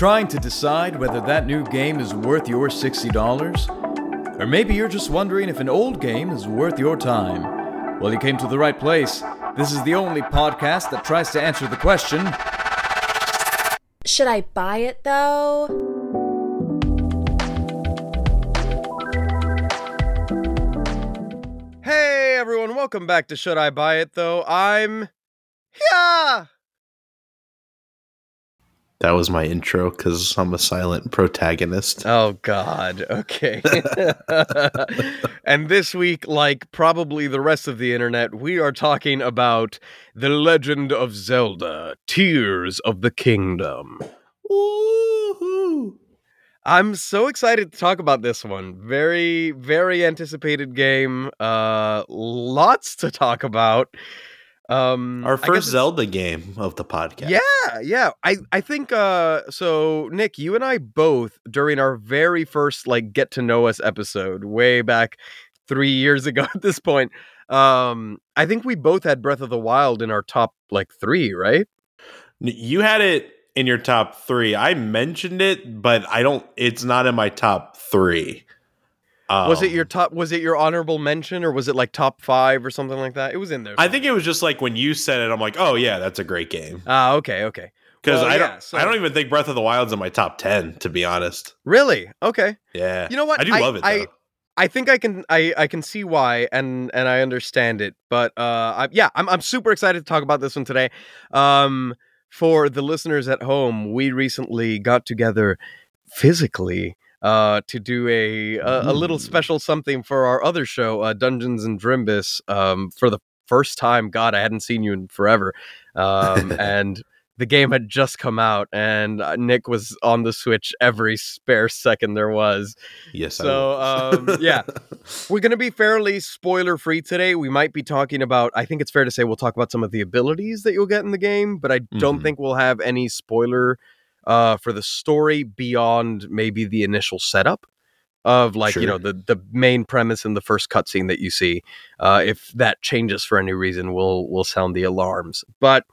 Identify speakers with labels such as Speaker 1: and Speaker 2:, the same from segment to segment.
Speaker 1: Trying to decide whether that new game is worth your $60? Or maybe you're just wondering if an old game is worth your time? Well, you came to the right place. This is the only podcast that tries to answer the question
Speaker 2: Should I buy it though?
Speaker 3: Hey everyone, welcome back to Should I Buy It Though? I'm yeah.
Speaker 4: That was my intro because I'm a silent protagonist.
Speaker 3: Oh God. Okay. and this week, like probably the rest of the internet, we are talking about the Legend of Zelda: Tears of the Kingdom.
Speaker 4: Woohoo!
Speaker 3: I'm so excited to talk about this one. Very, very anticipated game. Uh, lots to talk about. Um,
Speaker 4: Our first Zelda game of the podcast.
Speaker 3: Yeah, yeah. I I think uh so Nick, you and I both during our very first like get to know us episode way back 3 years ago at this point. Um I think we both had Breath of the Wild in our top like 3, right?
Speaker 4: You had it in your top three. I mentioned it, but I don't. It's not in my top three.
Speaker 3: Was it
Speaker 4: Um,
Speaker 3: your top was it your honorable mention or was it like top 5 or something like that? It was in there.
Speaker 4: I think it was just like when you said it, I'm like, oh yeah, that's a great game.
Speaker 3: Ah, okay, okay.
Speaker 4: Because
Speaker 3: Well,
Speaker 4: I
Speaker 3: yeah,
Speaker 4: don't.
Speaker 3: so-
Speaker 4: I don't even think Breath of the Wild's in my top ten, to be honest.
Speaker 3: Really? Okay.
Speaker 4: Yeah.
Speaker 3: You know what?
Speaker 4: I do
Speaker 3: I-
Speaker 4: love it.
Speaker 3: I-
Speaker 4: though.
Speaker 3: I think I can I I can see why and and I understand it. But uh I, yeah, I'm I'm super excited to talk about this one today. Um for the listeners at home, we recently got together physically uh to do a a, a little special something for our other show, uh Dungeons and Drimbus um for the first time. God, I hadn't seen you in forever. Um and the game had just come out and uh, Nick was on the Switch every spare second there was.
Speaker 4: yes.
Speaker 3: So, um, yeah. We're going to be fairly spoiler free today. We might be talking about, I think it's fair to say we'll talk about some of the abilities that you'll get in the game, but I don't
Speaker 4: Mhm.
Speaker 3: think we'll have any spoiler uh, for the story beyond maybe the initial setup of like, you know, the, the main premise in the first cutscene that you see. Uh, if that changes for any reason, we'll, we'll sound the alarms. But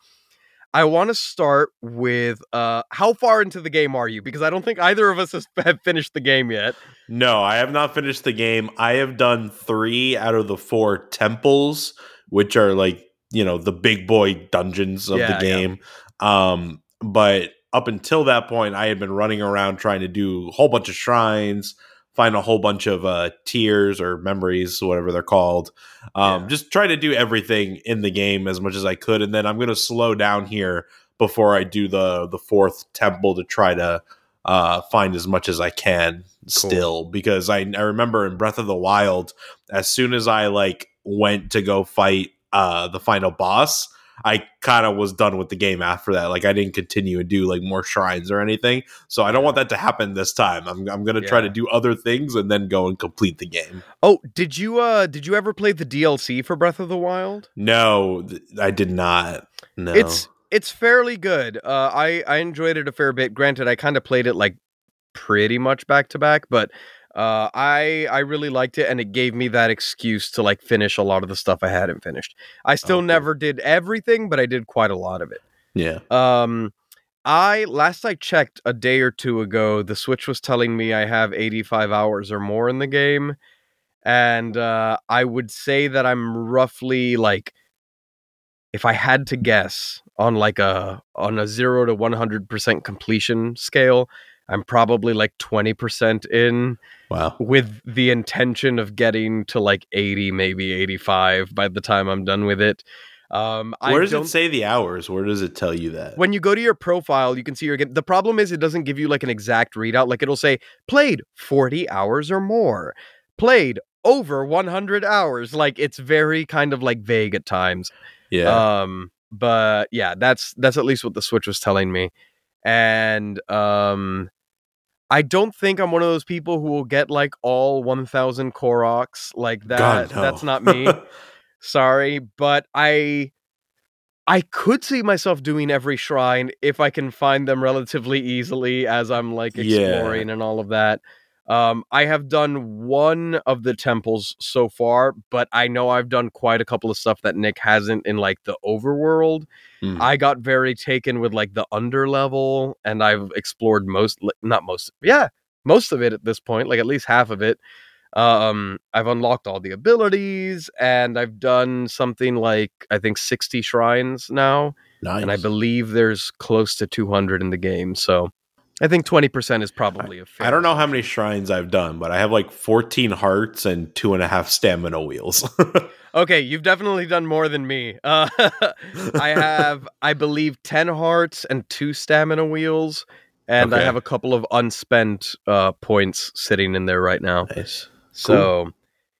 Speaker 3: I want to start with uh, how far into the game are you? Because I don't think either of us has, have finished the game yet.
Speaker 4: No, I have not finished the game. I have done three out of the four temples, which are like, you know, the big boy dungeons of
Speaker 3: Yeah,
Speaker 4: the
Speaker 3: yeah.
Speaker 4: game. Um, but up until that point, I had been running around trying to do a whole bunch of shrines, find a whole bunch of uh tears or memories, whatever they're called. Um,
Speaker 3: Yeah.
Speaker 4: just try to do everything in the game as much as I could. And then I'm gonna slow down here before I do the the fourth temple to try to uh, find as much as I can still because I, I remember in Breath of the Wild, as soon as I like went to go fight uh, the final boss, I kind of was done with the game after that. Like I didn't continue and do like more shrines or anything. So I don't want that to happen this time. I'm I'm gonna try to do other things and then go and complete the game.
Speaker 3: Oh, did you uh did you ever play the DLC for Breath of the Wild?
Speaker 4: No, th- I did not. No,
Speaker 3: It's it's fairly good. Uh I I enjoyed it a fair bit. Granted, I kind of played it like pretty much back to back, but uh I I really liked it and it gave me that excuse to like finish a lot of the stuff I hadn't finished. I still never did everything, but I did quite a lot of it.
Speaker 4: yeah.
Speaker 3: Um I last I checked a day or two ago, the Switch was telling me I have 85 hours or more in the game. And uh I would say that I'm roughly like if I had to guess on like a on a 0 to 100% completion scale, I'm probably like 20% in
Speaker 4: Wow.
Speaker 3: with the intention of getting to like 80 maybe 85 by the time I'm done with it. Um I
Speaker 4: Where does
Speaker 3: don't
Speaker 4: it say the hours? Where does it tell you that?
Speaker 3: when you go to your profile, you can see your game. The problem is it doesn't give you like an exact readout. Like it'll say played 40 hours or more, played over 100 hours. Like it's very kind of like vague at times.
Speaker 4: yeah.
Speaker 3: Um, but yeah, that's that's at least what the Switch was telling me. And um I don't think I'm one of those people who will get like all 1000 Koroks like that.
Speaker 4: God, no.
Speaker 3: That's not me sorry but i i could see myself doing every shrine if i can find them relatively easily as i'm like
Speaker 4: Yeah.
Speaker 3: exploring and all of that Um, I have done one of the temples so far, but I know I've done quite a couple of stuff that Nick hasn't in like the overworld.
Speaker 4: Mm.
Speaker 3: I got very taken with like the under level, and I've explored most, not most, yeah, most of it at this point, like at least half of it. Um, I've unlocked all the abilities, and I've done something like I think sixty shrines now,
Speaker 4: nice.
Speaker 3: and I believe there's close to two hundred in the game. So I think twenty percent is probably a fair.
Speaker 4: I don't know how many shrines I've done, but I have like 14 hearts and two and a half stamina wheels.
Speaker 3: Okay, you've definitely done more than me. Uh, I have, I believe, 10 hearts and two stamina wheels, and I have a couple of unspent uh, points sitting in there right now.
Speaker 4: nice.
Speaker 3: So,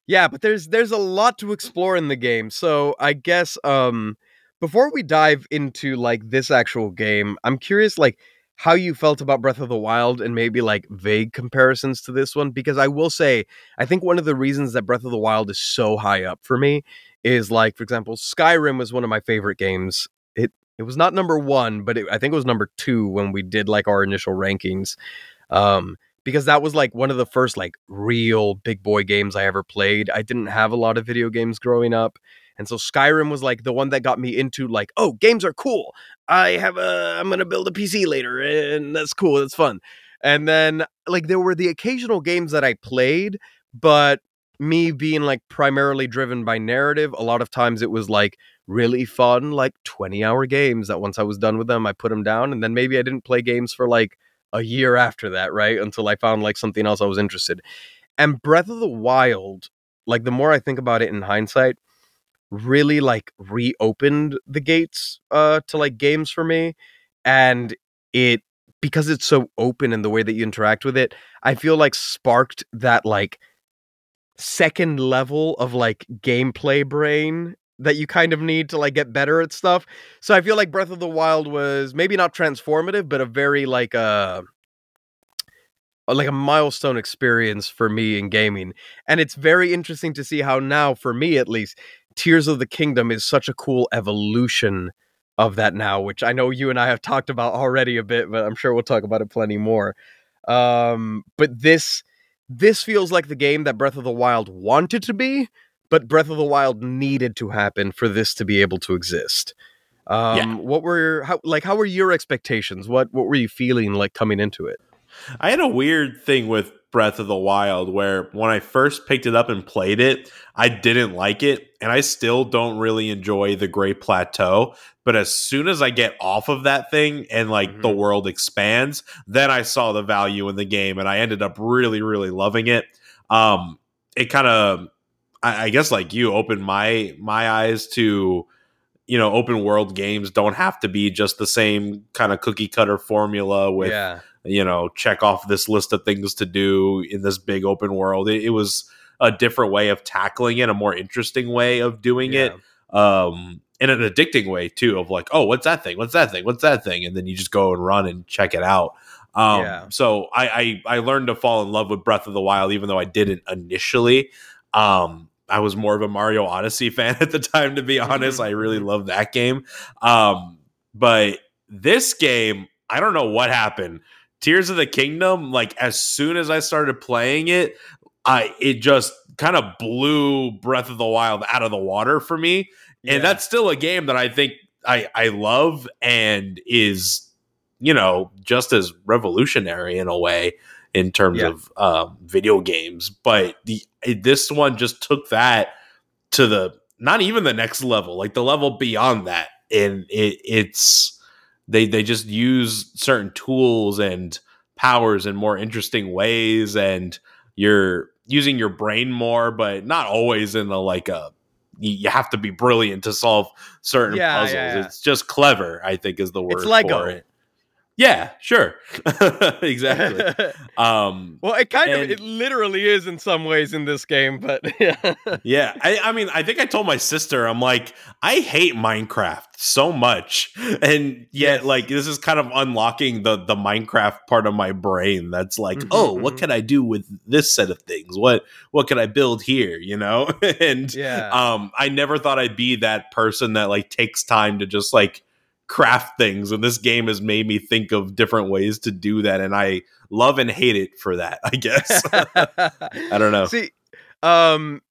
Speaker 3: yeah, but there's there's a lot to explore in the game. So I guess um, before we dive into like this actual game, I'm curious like how you felt about Breath of the Wild and maybe like vague comparisons to this one because I will say I think one of the reasons that Breath of the Wild is so high up for me is like for example Skyrim was one of my favorite games. It it was not number 1, but it, I think it was number 2 when we did like our initial rankings. Um because that was like one of the first like real big boy games I ever played. I didn't have a lot of video games growing up. And so Skyrim was like the one that got me into like, oh, games are cool. I have a I'm going to build a PC later and that's cool. That's fun. And then like there were the occasional games that I played, but me being like primarily driven by narrative, a lot of times it was like really fun like 20 hour games that once I was done with them, I put them down and then maybe I didn't play games for like a year after that, right? Until I found like something else I was interested. And Breath of the Wild, like the more I think about it in hindsight, really like reopened the gates uh to like games for me and it because it's so open in the way that you interact with it, I feel like sparked that like second level of like gameplay brain that you kind of need to like get better at stuff. So I feel like Breath of the Wild was maybe not transformative, but a very like uh like a milestone experience for me in gaming. And it's very interesting to see how now, for me at least, Tears of the Kingdom is such a cool evolution of that now, which I know you and I have talked about already a bit, but I'm sure we'll talk about it plenty more. Um, but this this feels like the game that Breath of the Wild wanted to be, but Breath of the Wild needed to happen for this to be able to exist. Um,
Speaker 4: Yeah.
Speaker 3: what were how like how were your expectations? What what were you feeling like coming into it?
Speaker 4: I had a weird thing with Breath of the Wild where when I first picked it up and played it, I didn't like it. And I still don't really enjoy the Great Plateau. But as soon as I get off of that thing and like the
Speaker 3: Mhm.
Speaker 4: world expands, then I saw the value in the game and I ended up really, really loving it. Um, it kind of, I, I guess, like you, opened my my eyes to you know open world games don't have to be just the same kind of cookie cutter formula with
Speaker 3: yeah.
Speaker 4: You know check off this list of things to do in this big open world. It, it was a different way of tackling it a more interesting way of doing it um in an addicting way too of like oh what's that thing? What's that thing? What's that thing? And then you just go and run and check it out. Um
Speaker 3: Yeah.
Speaker 4: so I, I i learned to fall in love with breath of the wild even though i didn't initially. Um i was more of a mario odyssey fan at the time to be honest.
Speaker 3: Mhm,
Speaker 4: i really
Speaker 3: mhm.
Speaker 4: loved that game. Um but this game i don't know what happened tears of the kingdom like as soon as i started playing it i it just kind of blew breath of the wild out of the water for me
Speaker 3: Yeah.
Speaker 4: and that's still a game that I think I I love and is you know just as revolutionary in a way in terms
Speaker 3: Yeah.
Speaker 4: of um, video games. But the this one just took that to the not even the next level, like the level beyond that, and it it's they they just use certain tools and powers in more interesting ways and you're using your brain more but not always in a like a you have to be brilliant to solve certain
Speaker 3: Yeah,
Speaker 4: puzzles.
Speaker 3: yeah, yeah.
Speaker 4: It's just clever, I think is the word
Speaker 3: It's Lego.
Speaker 4: for it. Yeah, sure. exactly. Um
Speaker 3: well, it kind
Speaker 4: And-
Speaker 3: of it literally is in some ways in this game, but yeah.
Speaker 4: yeah, I, I mean, I think I told my sister, I'm like, I hate Minecraft so much, and yet,
Speaker 3: Yes.
Speaker 4: like, this is kind of unlocking the the Minecraft part of my brain. That's like,
Speaker 3: Mhm,
Speaker 4: oh, what
Speaker 3: mhm.
Speaker 4: can I do with this set of things? What what can I build here? You know, and
Speaker 3: yeah.
Speaker 4: um, I never thought I'd be that person that like takes time to just like craft things and this game has made me think of different ways to do that and I love and hate it for that, I guess. I don't know.
Speaker 3: See, um,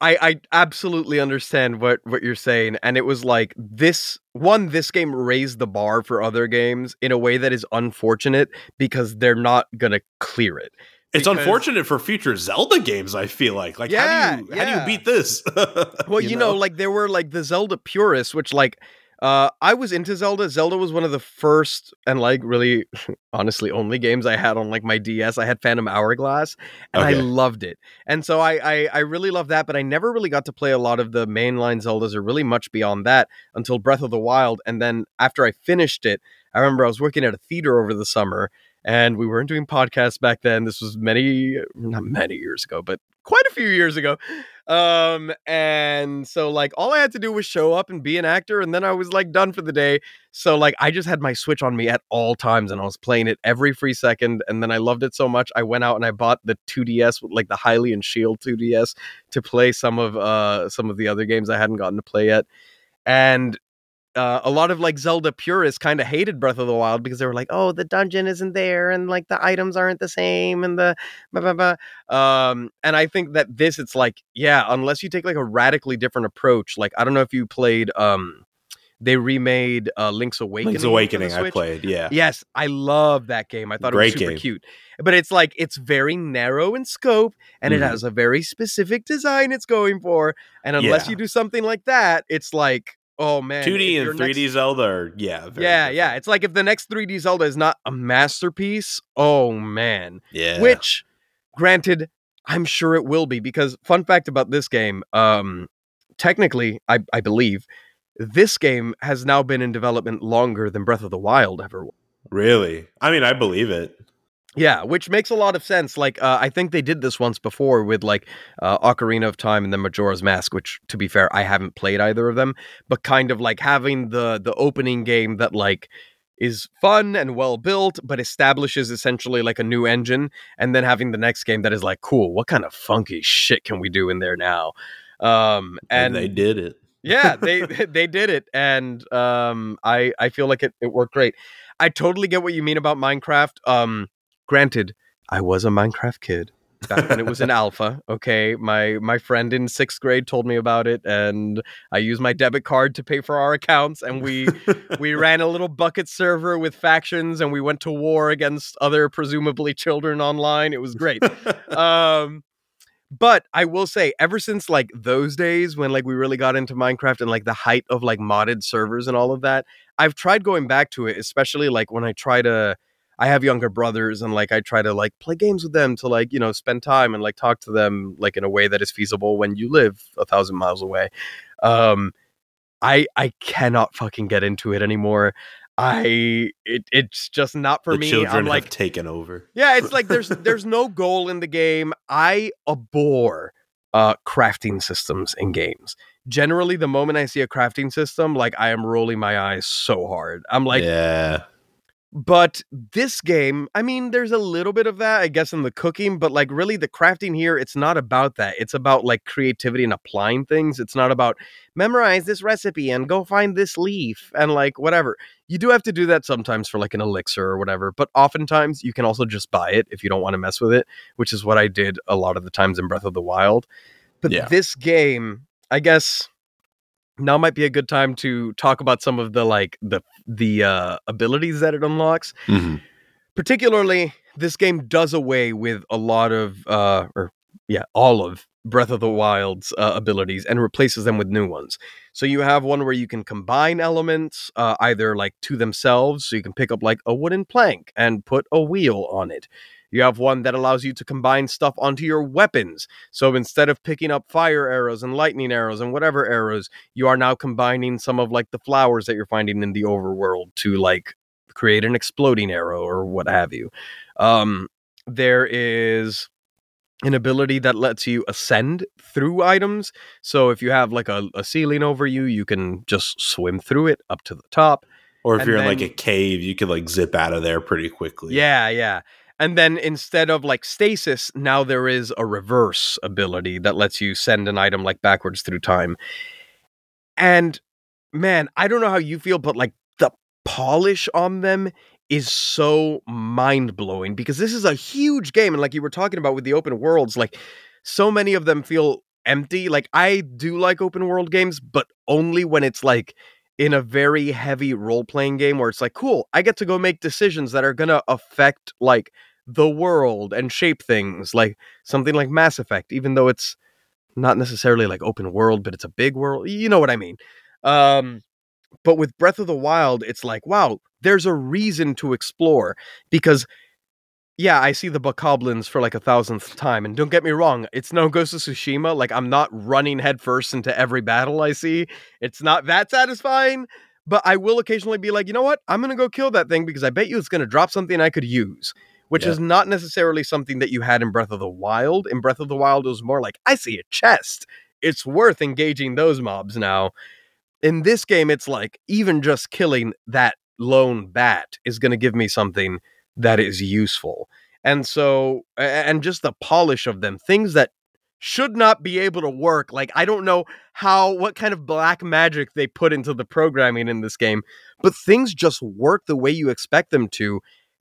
Speaker 3: I I absolutely understand what what you're saying, and it was like this one. This game raised the bar for other games in a way that is unfortunate because they're not gonna clear it.
Speaker 4: It's unfortunate for future Zelda games, I feel like. Like
Speaker 3: Yeah,
Speaker 4: how do you how do you beat this?
Speaker 3: Well, you, know? like there were like the Zelda purists, which like uh I was into Zelda. Zelda was one of the first and like really honestly only games I had on like my DS. I had Phantom Hourglass and I loved it. And so I, I I really loved that, but I never really got to play a lot of the mainline Zeldas or really much beyond that until Breath of the Wild. And then after I finished it, I remember I was working at a theater over the summer and we weren't doing podcasts back then. This was many not many years ago, but quite a few years ago. Um and so like all I had to do was show up and be an actor and then I was like done for the day. So like I just had my Switch on me at all times and I was playing it every free second and then I loved it so much I went out and I bought the 2DS like the Hylian Shield 2DS to play some of uh some of the other games I hadn't gotten to play yet. And uh, a lot of like Zelda purists kind of hated Breath of the Wild because they were like, "Oh, the dungeon isn't there, and like the items aren't the same, and the blah blah blah." Um, and I think that this, it's like, yeah, unless you take like a radically different approach. Like, I don't know if you played. Um, they remade uh, Link's Awakening.
Speaker 4: Link's Awakening I played, yeah.
Speaker 3: Yes, I love that game. I thought
Speaker 4: Great
Speaker 3: it was super
Speaker 4: game.
Speaker 3: cute. But it's like it's very narrow in scope and
Speaker 4: Mhm.
Speaker 3: it has a very specific design it's going for. And unless
Speaker 4: Yeah.
Speaker 3: you do something like that, it's like, oh man.
Speaker 4: 2D
Speaker 3: if
Speaker 4: and 3D
Speaker 3: next-
Speaker 4: Zelda are yeah, very
Speaker 3: yeah, yeah. It's like if the next 3D Zelda is not a masterpiece, oh man.
Speaker 4: Yeah.
Speaker 3: Which, granted, I'm sure it will be because fun fact about this game, um, technically, I, I believe this game has now been in development longer than Breath of the Wild ever was.
Speaker 4: really? I mean, I believe it.
Speaker 3: Yeah, which makes a lot of sense. Like, uh, I think they did this once before with like uh, Ocarina of Time and then Majora's Mask. Which, to be fair, I haven't played either of them. But kind of like having the the opening game that like is fun and well built, but establishes essentially like a new engine, and then having the next game that is like, cool, what kind of funky shit can we do in there now? Um,
Speaker 4: And,
Speaker 3: and
Speaker 4: they did it.
Speaker 3: yeah they they did it and um i i feel like it, it worked great i totally get what you mean about minecraft um granted i was a minecraft kid. Back when it was in alpha okay? My my friend in sixth grade told me about it and i used my debit card to pay for our accounts and we we ran a little Bukkit server with factions and we went to war against other presumably children online. It was great. Um but i will say ever since like those days when like we really got into minecraft and like the height of like modded servers and all of that i've tried going back to it especially like when i try to i have younger brothers and like i try to like play games with them to like you know spend time and like talk to them like in a way that is feasible when you live a thousand miles away um i i cannot fucking get into it anymore i it, it's just not for
Speaker 4: the
Speaker 3: me
Speaker 4: children
Speaker 3: i'm like
Speaker 4: have taken over.
Speaker 3: yeah, it's like there's there's no goal in the game. I abhor uh crafting systems in games. Generally, the moment I see a crafting system, like I am rolling my eyes so hard. I'm like,
Speaker 4: yeah.
Speaker 3: But this game, I mean, there's a little bit of that, I guess, in the cooking, but like really the crafting here, it's not about that. It's about like creativity and applying things. It's not about memorize this recipe and go find this leaf and like whatever. You do have to do that sometimes for like an elixir or whatever, but oftentimes you can also just buy it if you don't want to mess with it, which is what I did a lot of the times in Breath of the Wild. But
Speaker 4: Yeah.
Speaker 3: this game, I guess now might be a good time to talk about some of the like the the uh abilities that it unlocks
Speaker 4: Mhm.
Speaker 3: particularly this game does away with a lot of uh or yeah all of breath of the wild's uh, abilities and replaces them with new ones. So you have one where you can combine elements uh, either like to themselves so you can pick up like a wooden plank and put a wheel on it. You have one that allows you to combine stuff onto your weapons. So instead of picking up fire arrows and lightning arrows and whatever arrows you are now combining some of like the flowers that you're finding in the overworld to like create an exploding arrow or what have you. Um, there is an ability that lets you ascend through items. So if you have like a, a ceiling over you, you can just swim through it up to the top.
Speaker 4: Or if
Speaker 3: And
Speaker 4: you're in like a cave, you could like zip out of there pretty quickly.
Speaker 3: Yeah, yeah. And then instead of like stasis, now there is a reverse ability that lets you send an item like backwards through time. And man, I don't know how you feel, but like the polish on them is so mind blowing because this is a huge game. And like you were talking about with the open worlds, like so many of them feel empty. Like I do like open world games, but only when it's like in a very heavy role playing game where it's like, cool, I get to go make decisions that are going to affect like the world and shape things, like something like Mass Effect, even though it's not necessarily like open world, but it's a big world. You know what I mean? Um, but with Breath of the Wild, it's like, wow, there's a reason to explore because yeah, I see the bokoblins for like a thousandth time. And don't get me wrong, it's no Ghost of Tsushima. Like I'm not running headfirst into every battle I see. It's not that satisfying. But I will occasionally be like, you know what? I'm gonna go kill that thing because I bet you it's gonna drop something I could use. Which
Speaker 4: Yeah.
Speaker 3: is not necessarily something that you had in Breath of the Wild. In Breath of the Wild, it was more like, I see a chest. It's worth engaging those mobs now. In this game, it's like even just killing that lone bat is going to give me something that is useful. And so, and just the polish of them, things that should not be able to work. Like, I don't know how, what kind of black magic they put into the programming in this game, but things just work the way you expect them to.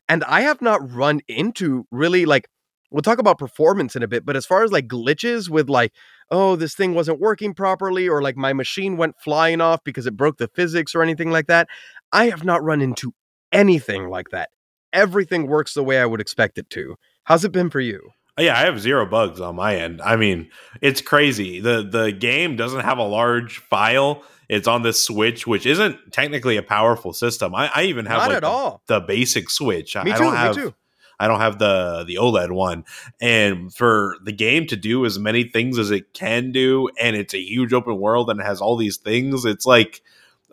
Speaker 3: And I have not run into really like, we'll talk about performance in a bit, but as far as like glitches with like, oh, this thing wasn't working properly, or like my machine went flying off because it broke the physics or anything like that, I have not run into anything like that. Everything works the way I would expect it to. How's it been for you?
Speaker 4: Uh, yeah, I have zero bugs on my end. I mean, it's crazy. The the game doesn't have a large file. It's on this Switch, which isn't technically a powerful system. I, I even have
Speaker 3: Not
Speaker 4: like
Speaker 3: at
Speaker 4: the,
Speaker 3: all.
Speaker 4: the basic Switch. I-
Speaker 3: Me
Speaker 4: I
Speaker 3: too.
Speaker 4: don't have
Speaker 3: me too.
Speaker 4: I don't have the the OLED one. And for the game to do as many things as it can do, and it's a huge open world and it has all these things, it's like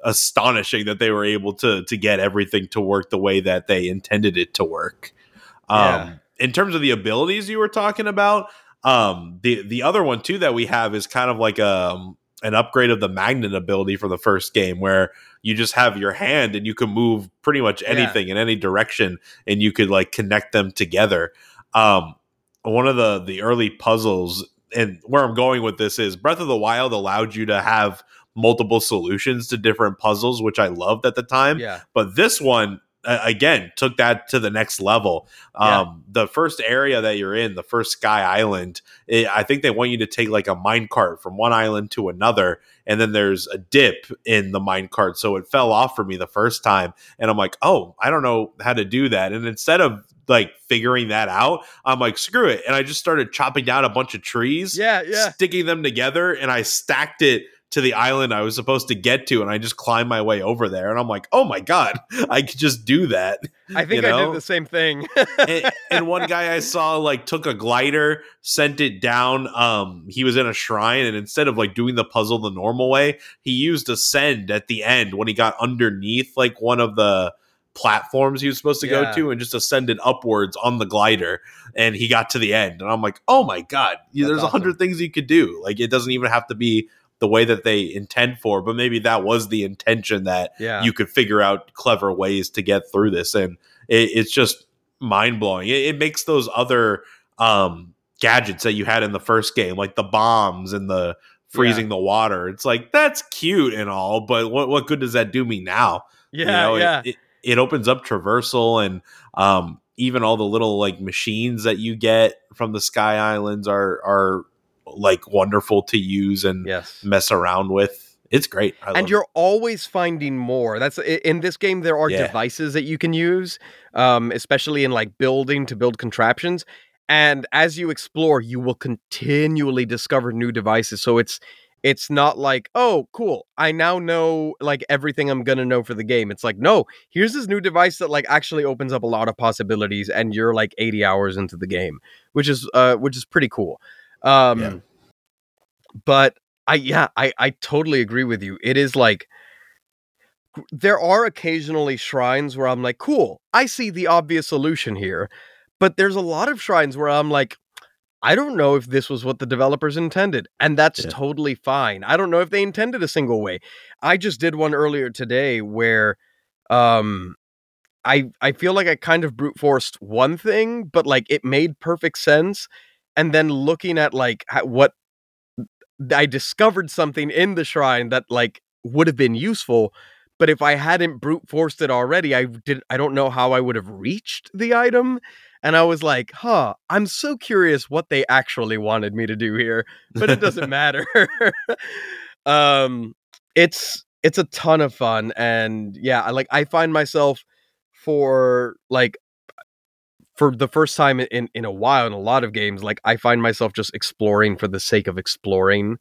Speaker 4: astonishing that they were able to to get everything to work the way that they intended it to work. Um in terms of the abilities you were talking about, um the the other one too that we have is kind of like um an upgrade of the magnet ability from the first game where you just have your hand and you can move pretty much
Speaker 3: Yeah.
Speaker 4: anything in any direction and you could like connect them together. Um, one of the the early puzzles and where I'm going with this is Breath of the Wild allowed you to have multiple solutions to different puzzles, which I loved at the time.
Speaker 3: Yeah.
Speaker 4: But this one uh, again took that to the next level.
Speaker 3: Yeah.
Speaker 4: Um, the first area that you're in, the first Sky Island, it, I think they want you to take like a mine cart from one island to another, and then there's a dip in the mine cart, so it fell off for me the first time, and I'm like, oh, I don't know how to do that, and instead of like figuring that out, I'm like, screw it, and I just started chopping down a bunch of trees,
Speaker 3: Yeah. Yeah.
Speaker 4: sticking them together, and I stacked it to the island I was supposed to get to, and I just climbed my way over there, and I'm like, oh my god, I could just do that.
Speaker 3: I think
Speaker 4: You
Speaker 3: I did the same thing.
Speaker 4: and, and one guy I saw like took a glider, sent it down. Um, he was in a shrine, and instead of like doing the puzzle the normal way, he used ascend at the end when he got underneath like one of the platforms he was supposed to
Speaker 3: Yeah.
Speaker 4: go to and just ascended upwards on the glider and he got to the end and i'm like oh my god
Speaker 3: That's
Speaker 4: there's a
Speaker 3: awesome.
Speaker 4: hundred things you could do like it doesn't even have to be the way that they intend for but maybe that was the intention that
Speaker 3: yeah.
Speaker 4: you could figure out clever ways to get through this and it, it's just mind-blowing it, it makes those other um gadgets that you had in the first game like the bombs and the freezing the water it's like that's cute and all but what, what good does that do me now
Speaker 3: yeah.
Speaker 4: You know, it-
Speaker 3: yeah.
Speaker 4: it, it, opens up traversal and um even all the little like machines that you get from the sky islands are are like wonderful to use and
Speaker 3: yes.
Speaker 4: mess around with. It's great. I
Speaker 3: and you're always finding more. That's in this game there are
Speaker 4: Yeah.
Speaker 3: devices that you can use um especially in like building to build contraptions. And as you explore you will continually discover new devices. So it's it's not like oh cool. I now know like everything i'm gonna know for the game. It's like no. Here's this new device that like actually opens up a lot of possibilities and you're like 80 hours into the game which is uh which is pretty cool um
Speaker 4: Yeah.
Speaker 3: but I yeah, I I totally agree with you. It is like there are occasionally shrines where I'm like, cool, I see the obvious solution here. But there's a lot of shrines where I'm like, I don't know if this was what the developers intended. And that's
Speaker 4: Yeah.
Speaker 3: totally fine. I don't know if they intended a single way. I just did one earlier today where um I I feel like I kind of brute forced one thing, but like it made perfect sense. And then looking at like what I discovered something in the shrine that like would have been useful, but if I hadn't brute forced it already, I did I don't know how I would have reached the item. And I was like, huh, I'm so curious what they actually wanted me to do here, but it doesn't matter. um it's it's a ton of fun and yeah, I like I find myself for like for the first time in in a while in a lot of games like I find myself just exploring for the sake of exploring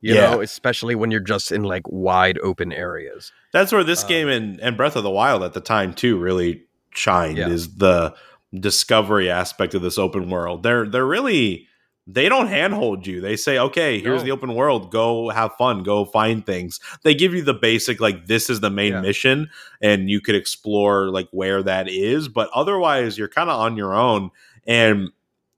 Speaker 3: you
Speaker 4: Yeah.
Speaker 3: know especially when you're just in like wide open areas
Speaker 4: That's where this
Speaker 3: Um,
Speaker 4: game and, and Breath of the Wild at the time too really shined
Speaker 3: Yeah.
Speaker 4: is the discovery aspect of this open world. They're they're really they don't handhold you. They say, okay, here's
Speaker 3: No.
Speaker 4: the open world. Go have fun. Go find things. They give you the basic, like, this is the main
Speaker 3: Yeah.
Speaker 4: mission, and you could explore like where that is. But otherwise, you're kind of on your own. And,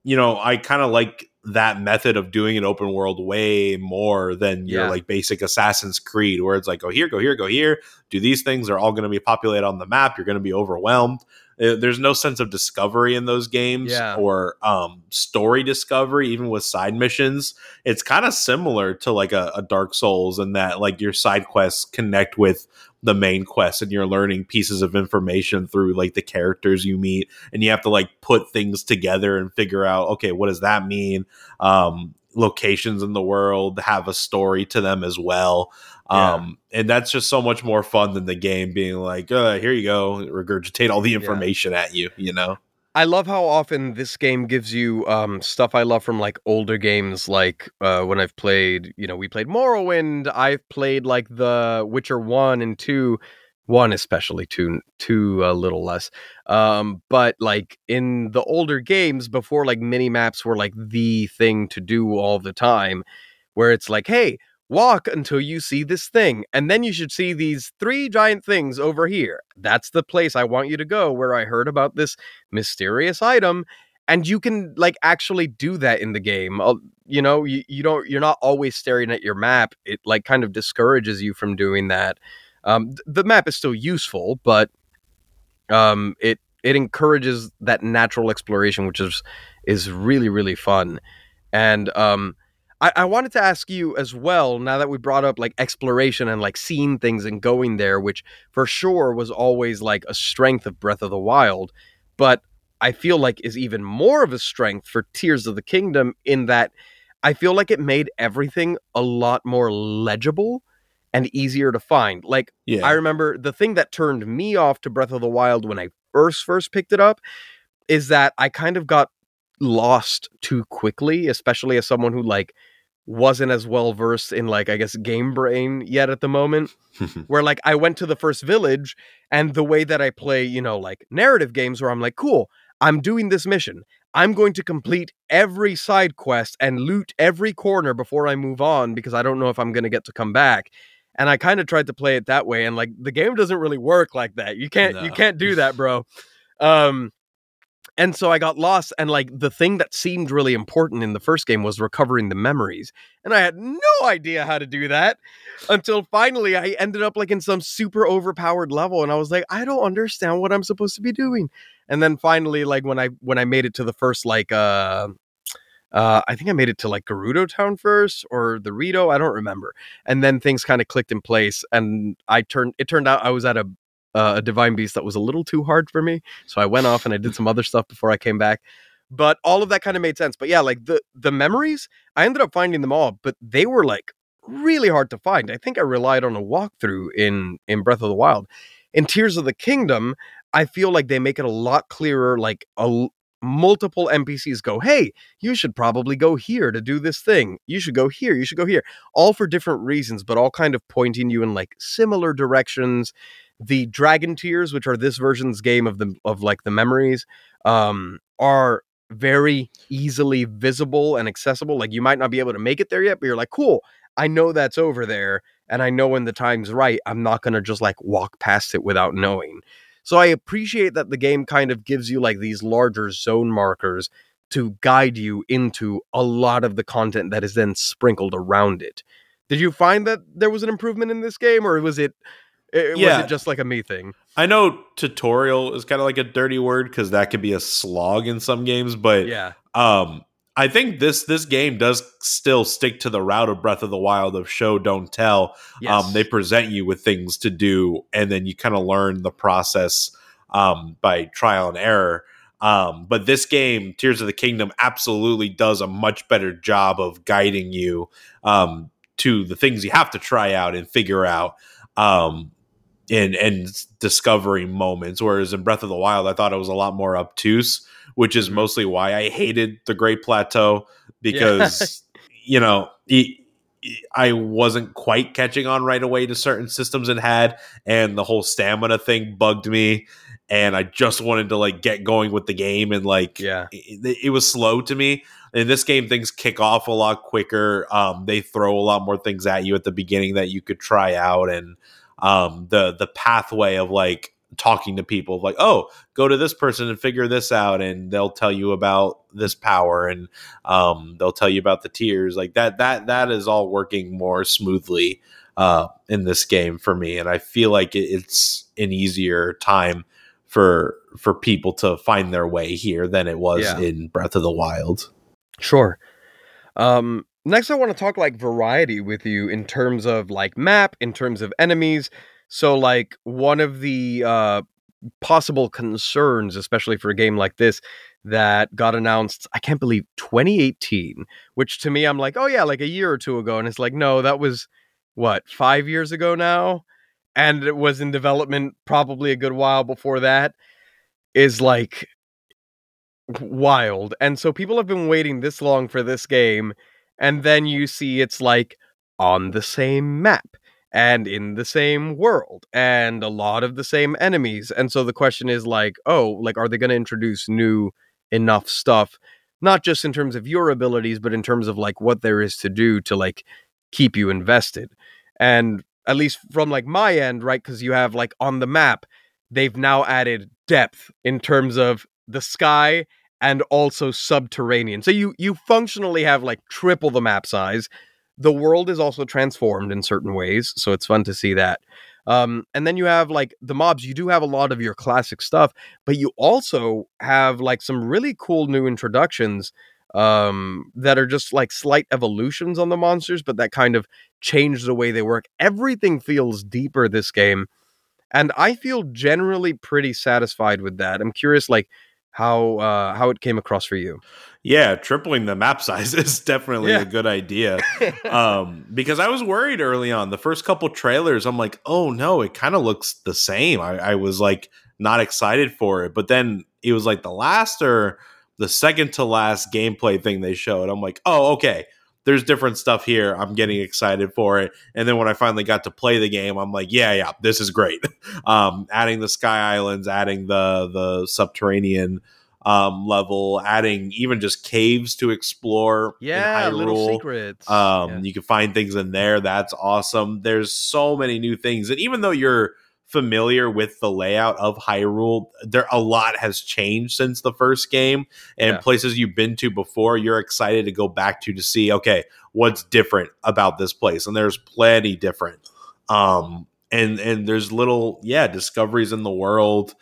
Speaker 4: you know, I kind of like that method of doing an open world way more than your
Speaker 3: Yeah.
Speaker 4: like basic Assassin's Creed, where it's like, go here, go here, go here. Do these things They're all going to be populated on the map. You're going to be overwhelmed. Uh, There's no sense of discovery in those games
Speaker 3: Yeah.
Speaker 4: or um, story discovery, even with side missions. It's kind of similar to like a, a Dark Souls in that like your side quests connect with the main quest and you're learning pieces of information through like the characters you meet and you have to like put things together and figure out okay what does that mean um locations in the world have a story to them as well
Speaker 3: Yeah.
Speaker 4: um and that's just so much more fun than the game being like uh here you go regurgitate all the information at you you know
Speaker 3: I love how often this game gives you um, stuff I love from like older games, like uh, when I've played, you know, we played Morrowind. I've played like the Witcher one and two, one especially two, two a little less. Um, but like in the older games before, like mini maps were like the thing to do all the time, where it's like, hey, walk until you see this thing, and then you should see these three giant things over here. That's the place I want you to go. Where I heard about this mysterious item and you can like actually do that in the game you know you, you don't you're not always staring at your map it like kind of discourages you from doing that um th- the map is still useful but um it it encourages that natural exploration which is is really really fun. And um I, I wanted to ask you as well now that we brought up like exploration and like seeing things and going there which for sure was always like a strength of breath of the wild but I feel like is even more of a strength for Tears of the Kingdom in that I feel like it made everything a lot more legible and easier to find. Like
Speaker 4: yeah
Speaker 3: I remember the thing that turned me off to Breath of the Wild when I first first picked it up is that I kind of got lost too quickly, especially as someone who like wasn't as well versed in like I guess game brain yet at the moment where like I went to the first village and the way that I play, you know, like narrative games where I'm like, cool, I'm doing this mission. I'm going to complete every side quest and loot every corner before I move on because I don't know if I'm going to get to come back. And I kind of tried to play it that way and like the game doesn't really work like that. You can't you can't do that, bro. Um and so I got lost and like the thing that seemed really important in the first game was recovering the memories. And I had no idea how to do that until finally I ended up like in some super overpowered level and I was like I don't understand what I'm supposed to be doing. And then finally like when I when I made it to the first like uh uh I think I made it to like Gerudo town first or the Rito, I don't remember. And then things kind of clicked in place and I turned it turned out I was at a uh, a divine beast that was a little too hard for me. So I went off and I did some other stuff before I came back. But all of that kind of made sense. But yeah, like the the memories, I ended up finding them all, but they were like really hard to find. I think I relied on a walkthrough in in Breath of the Wild. In Tears of the Kingdom, I feel like they make it a lot clearer. Like a multiple NPCs go, "Hey, you should probably go here to do this thing. You should go here. You should go here." All for different reasons, but all kind of pointing you in like similar directions. The Dragon Tears, which are this version's game of the of like the memories, um, are very easily visible and accessible. Like you might not be able to make it there yet, but you're like, cool, I know that's over there. And I know when the time's right, I'm not to just like walk past it without knowing. So I appreciate that the game kind of gives you like these larger zone markers to guide you into a lot of the content that is then sprinkled around it. Did you find that there was an improvement in this game or was it it,
Speaker 4: Yeah.
Speaker 3: was it just like a me thing?
Speaker 4: I know tutorial is kind of like a dirty word because that could be a slog in some games, but
Speaker 3: Yeah.
Speaker 4: um I think this this game does still stick to the route of Breath of the Wild of show don't tell.
Speaker 3: Yes.
Speaker 4: Um, they present you with things to do, and then you kind of learn the process um, by trial and error. Um, but this game, Tears of the Kingdom, absolutely does a much better job of guiding you um, to the things you have to try out and figure out. Um, and and discovery moments. Whereas in Breath of the Wild, I thought it was a lot more obtuse, which is mostly why I hated the Great Plateau because you know it, I wasn't quite catching on right away to certain systems it had, and the whole stamina thing bugged me. And I just wanted to like get going with the game, and like
Speaker 3: Yeah.
Speaker 4: it, it was slow to me. In this game, things kick off a lot quicker. Um, they throw a lot more things at you at the beginning that you could try out, and um, the the pathway of like talking to people, like, oh, go to this person and figure this out, and they'll tell you about this power, and um, they'll tell you about the tears, like that. That that is all working more smoothly uh, in this game for me, and I feel like it's an easier time for for people to find their way here than it was
Speaker 3: Yeah.
Speaker 4: in Breath of the Wild.
Speaker 3: Sure. Um, next, I want to talk like variety with you in terms of like map, in terms of enemies. So, like, one of the uh, possible concerns, especially for a game like this, that got announced, I can't believe 2018, which to me, I'm like, oh, yeah, like a year or two ago. And it's like, no, that was what, five years ago now? And it was in development probably a good while before that. Is like wild. And so people have been waiting this long for this game, and then you see it's like on the same map and in the same world and a lot of the same enemies. And so the question is like, oh, like are they going to introduce new enough stuff not just in terms of your abilities but in terms of like what there is to do to like keep you invested. And at least from like my end, right? Cuz you have like on the map they've now added depth in terms of the sky and also subterranean. So you you functionally have like triple the map size. The world is also transformed in certain ways, so it's fun to see that. Um, and then you have like the mobs. You do have a lot of your classic stuff, but you also have like some really cool new introductions um, that are just like slight evolutions on the monsters, but that kind of change the way they work. Everything feels deeper this game, and I feel generally pretty satisfied with that. I'm curious, like how uh, how it came across for you.
Speaker 4: Yeah, tripling the map size is definitely
Speaker 3: Yeah.
Speaker 4: a good idea. um, because I was worried early on. The first couple trailers, I'm like, oh no, it kind of looks the same. I, I was like not excited for it, but then it was like the last or the second to last gameplay thing they showed. I'm like, oh okay, there's different stuff here. I'm getting excited for it. And then when I finally got to play the game, I'm like, yeah, yeah, this is great. um, adding the sky islands, adding the the subterranean um, level, adding even just caves to explore.
Speaker 3: Yeah, little secrets.
Speaker 4: Um,
Speaker 3: Yeah.
Speaker 4: You can find things in there. That's awesome. There's so many new things, and even though you're familiar with the layout of Hyrule, there a lot has changed since the first game, and
Speaker 3: Yeah.
Speaker 4: places you've been to before, you're excited to go back to to see. Okay, what's different about this place? And there's plenty different. Um, and and there's little yeah discoveries in the world.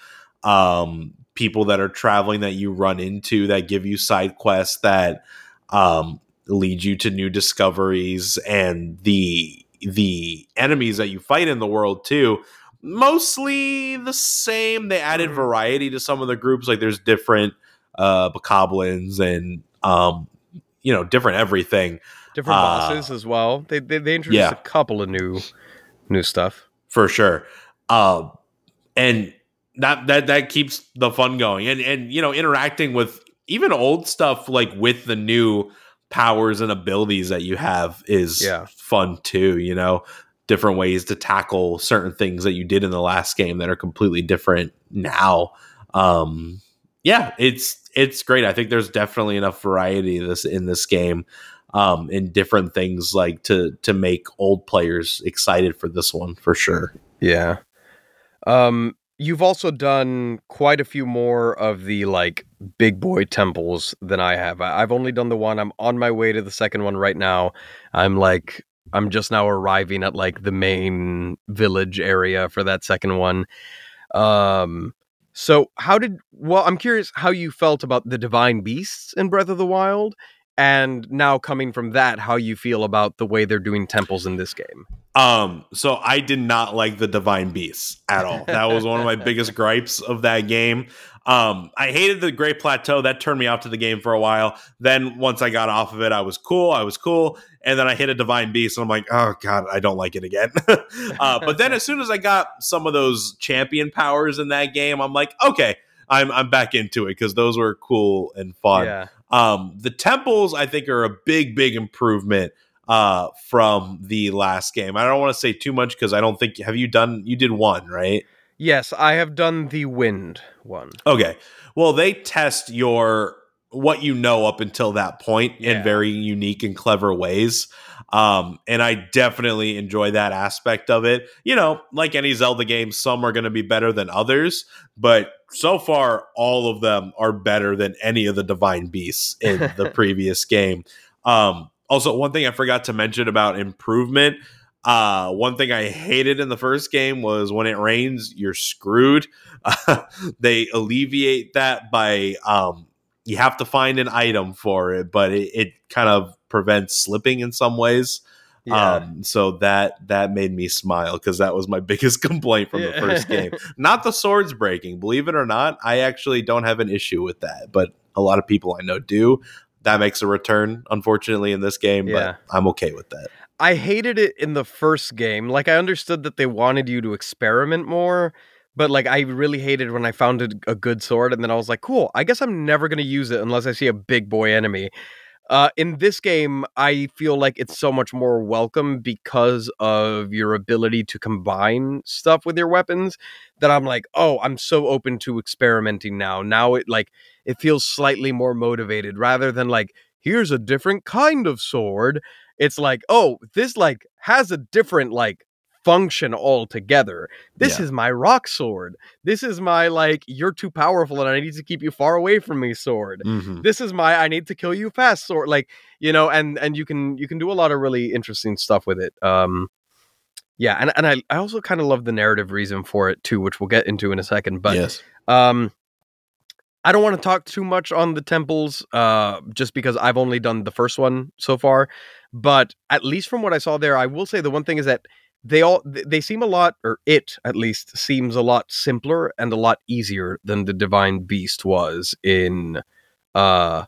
Speaker 4: Um, people that are traveling that you run into that give you side quests that um lead you to new discoveries and the the enemies that you fight in the world too mostly the same they added
Speaker 3: Mhm.
Speaker 4: variety to some of the groups like there's different uh bokoblins and um you know different everything
Speaker 3: different
Speaker 4: uh,
Speaker 3: bosses as well. They they, they introduced
Speaker 4: yeah.
Speaker 3: a couple of new new stuff.
Speaker 4: for sure um and that that that keeps the fun going and and you know interacting with even old stuff like with the new powers and abilities that you have is
Speaker 3: Yeah.
Speaker 4: fun too you know different ways to tackle certain things that you did in the last game that are completely different now um yeah it's it's great i think there's definitely enough variety in this in this game um in different things like to to make old players excited for this one for sure
Speaker 3: Yeah. Um you've also done quite a few more of the like big boy temples than I have. I- I've only done the one. I'm on my way to the second one right now. I'm like I'm just now arriving at like the main village area for that second one. Um so how did well I'm curious how you felt about the divine beasts in Breath of the Wild and now coming from that, how you feel about the way they're doing temples in this game.
Speaker 4: Um, so I did not like the divine beasts at all. That was one of my biggest gripes of that game. Um, I hated the Great Plateau. That turned me off to the game for a while. Then once I got off of it, I was cool. I was cool. And then I hit a divine beast, and I'm like, oh god, I don't like it again. uh, but then as soon as I got some of those champion powers in that game, I'm like, okay, I'm I'm back into it because those were cool and fun.
Speaker 3: Yeah.
Speaker 4: Um, the temples, I think, are a big, big improvement uh, from the last game. I don't want to say too much because I don't think have you done you did one right?
Speaker 3: Yes, I have done the wind one.
Speaker 4: Okay. Well, they test your what you know up until that point
Speaker 3: Yeah.
Speaker 4: in very unique and clever ways. Um, and I definitely enjoy that aspect of it. You know, like any Zelda game, some are going to be better than others, but so far, all of them are better than any of the divine beasts in the previous game. Um, also, one thing I forgot to mention about improvement. Uh, one thing I hated in the first game was when it rains, you're screwed. they alleviate that by um, you have to find an item for it, but it, it kind of prevents slipping in some ways. Um, so that that made me smile because that was my biggest complaint from the first game. Not the swords breaking, believe it or not. I actually don't have an issue with that, but a lot of people I know do. That makes a return, unfortunately, in this game,
Speaker 3: Yeah.
Speaker 4: but I'm okay with that.
Speaker 3: I hated it in the first game. Like I understood that they wanted you to experiment more, but like I really hated when I found a, a good sword and then I was like, cool, I guess I'm never going to use it unless I see a big boy enemy. Uh, in this game, I feel like it's so much more welcome because of your ability to combine stuff with your weapons that I'm like, oh, I'm so open to experimenting now. Now it like it feels slightly more motivated rather than like, here's a different kind of sword it's like oh this like has a different like function altogether this
Speaker 4: Yeah.
Speaker 3: is my rock sword this is my like you're too powerful and i need to keep you far away from me sword
Speaker 4: Mhm.
Speaker 3: this is my i need to kill you fast sword like you know and and you can you can do a lot of really interesting stuff with it um yeah and, and i i also kind of love the narrative reason for it too which we'll get into in a second but
Speaker 4: yes.
Speaker 3: um, I don't want to talk too much on the temples, uh, just because I've only done the first one so far. But at least from what I saw there, I will say the one thing is that they all they seem a lot, or it at least seems a lot simpler and a lot easier than the Divine Beast was in, uh,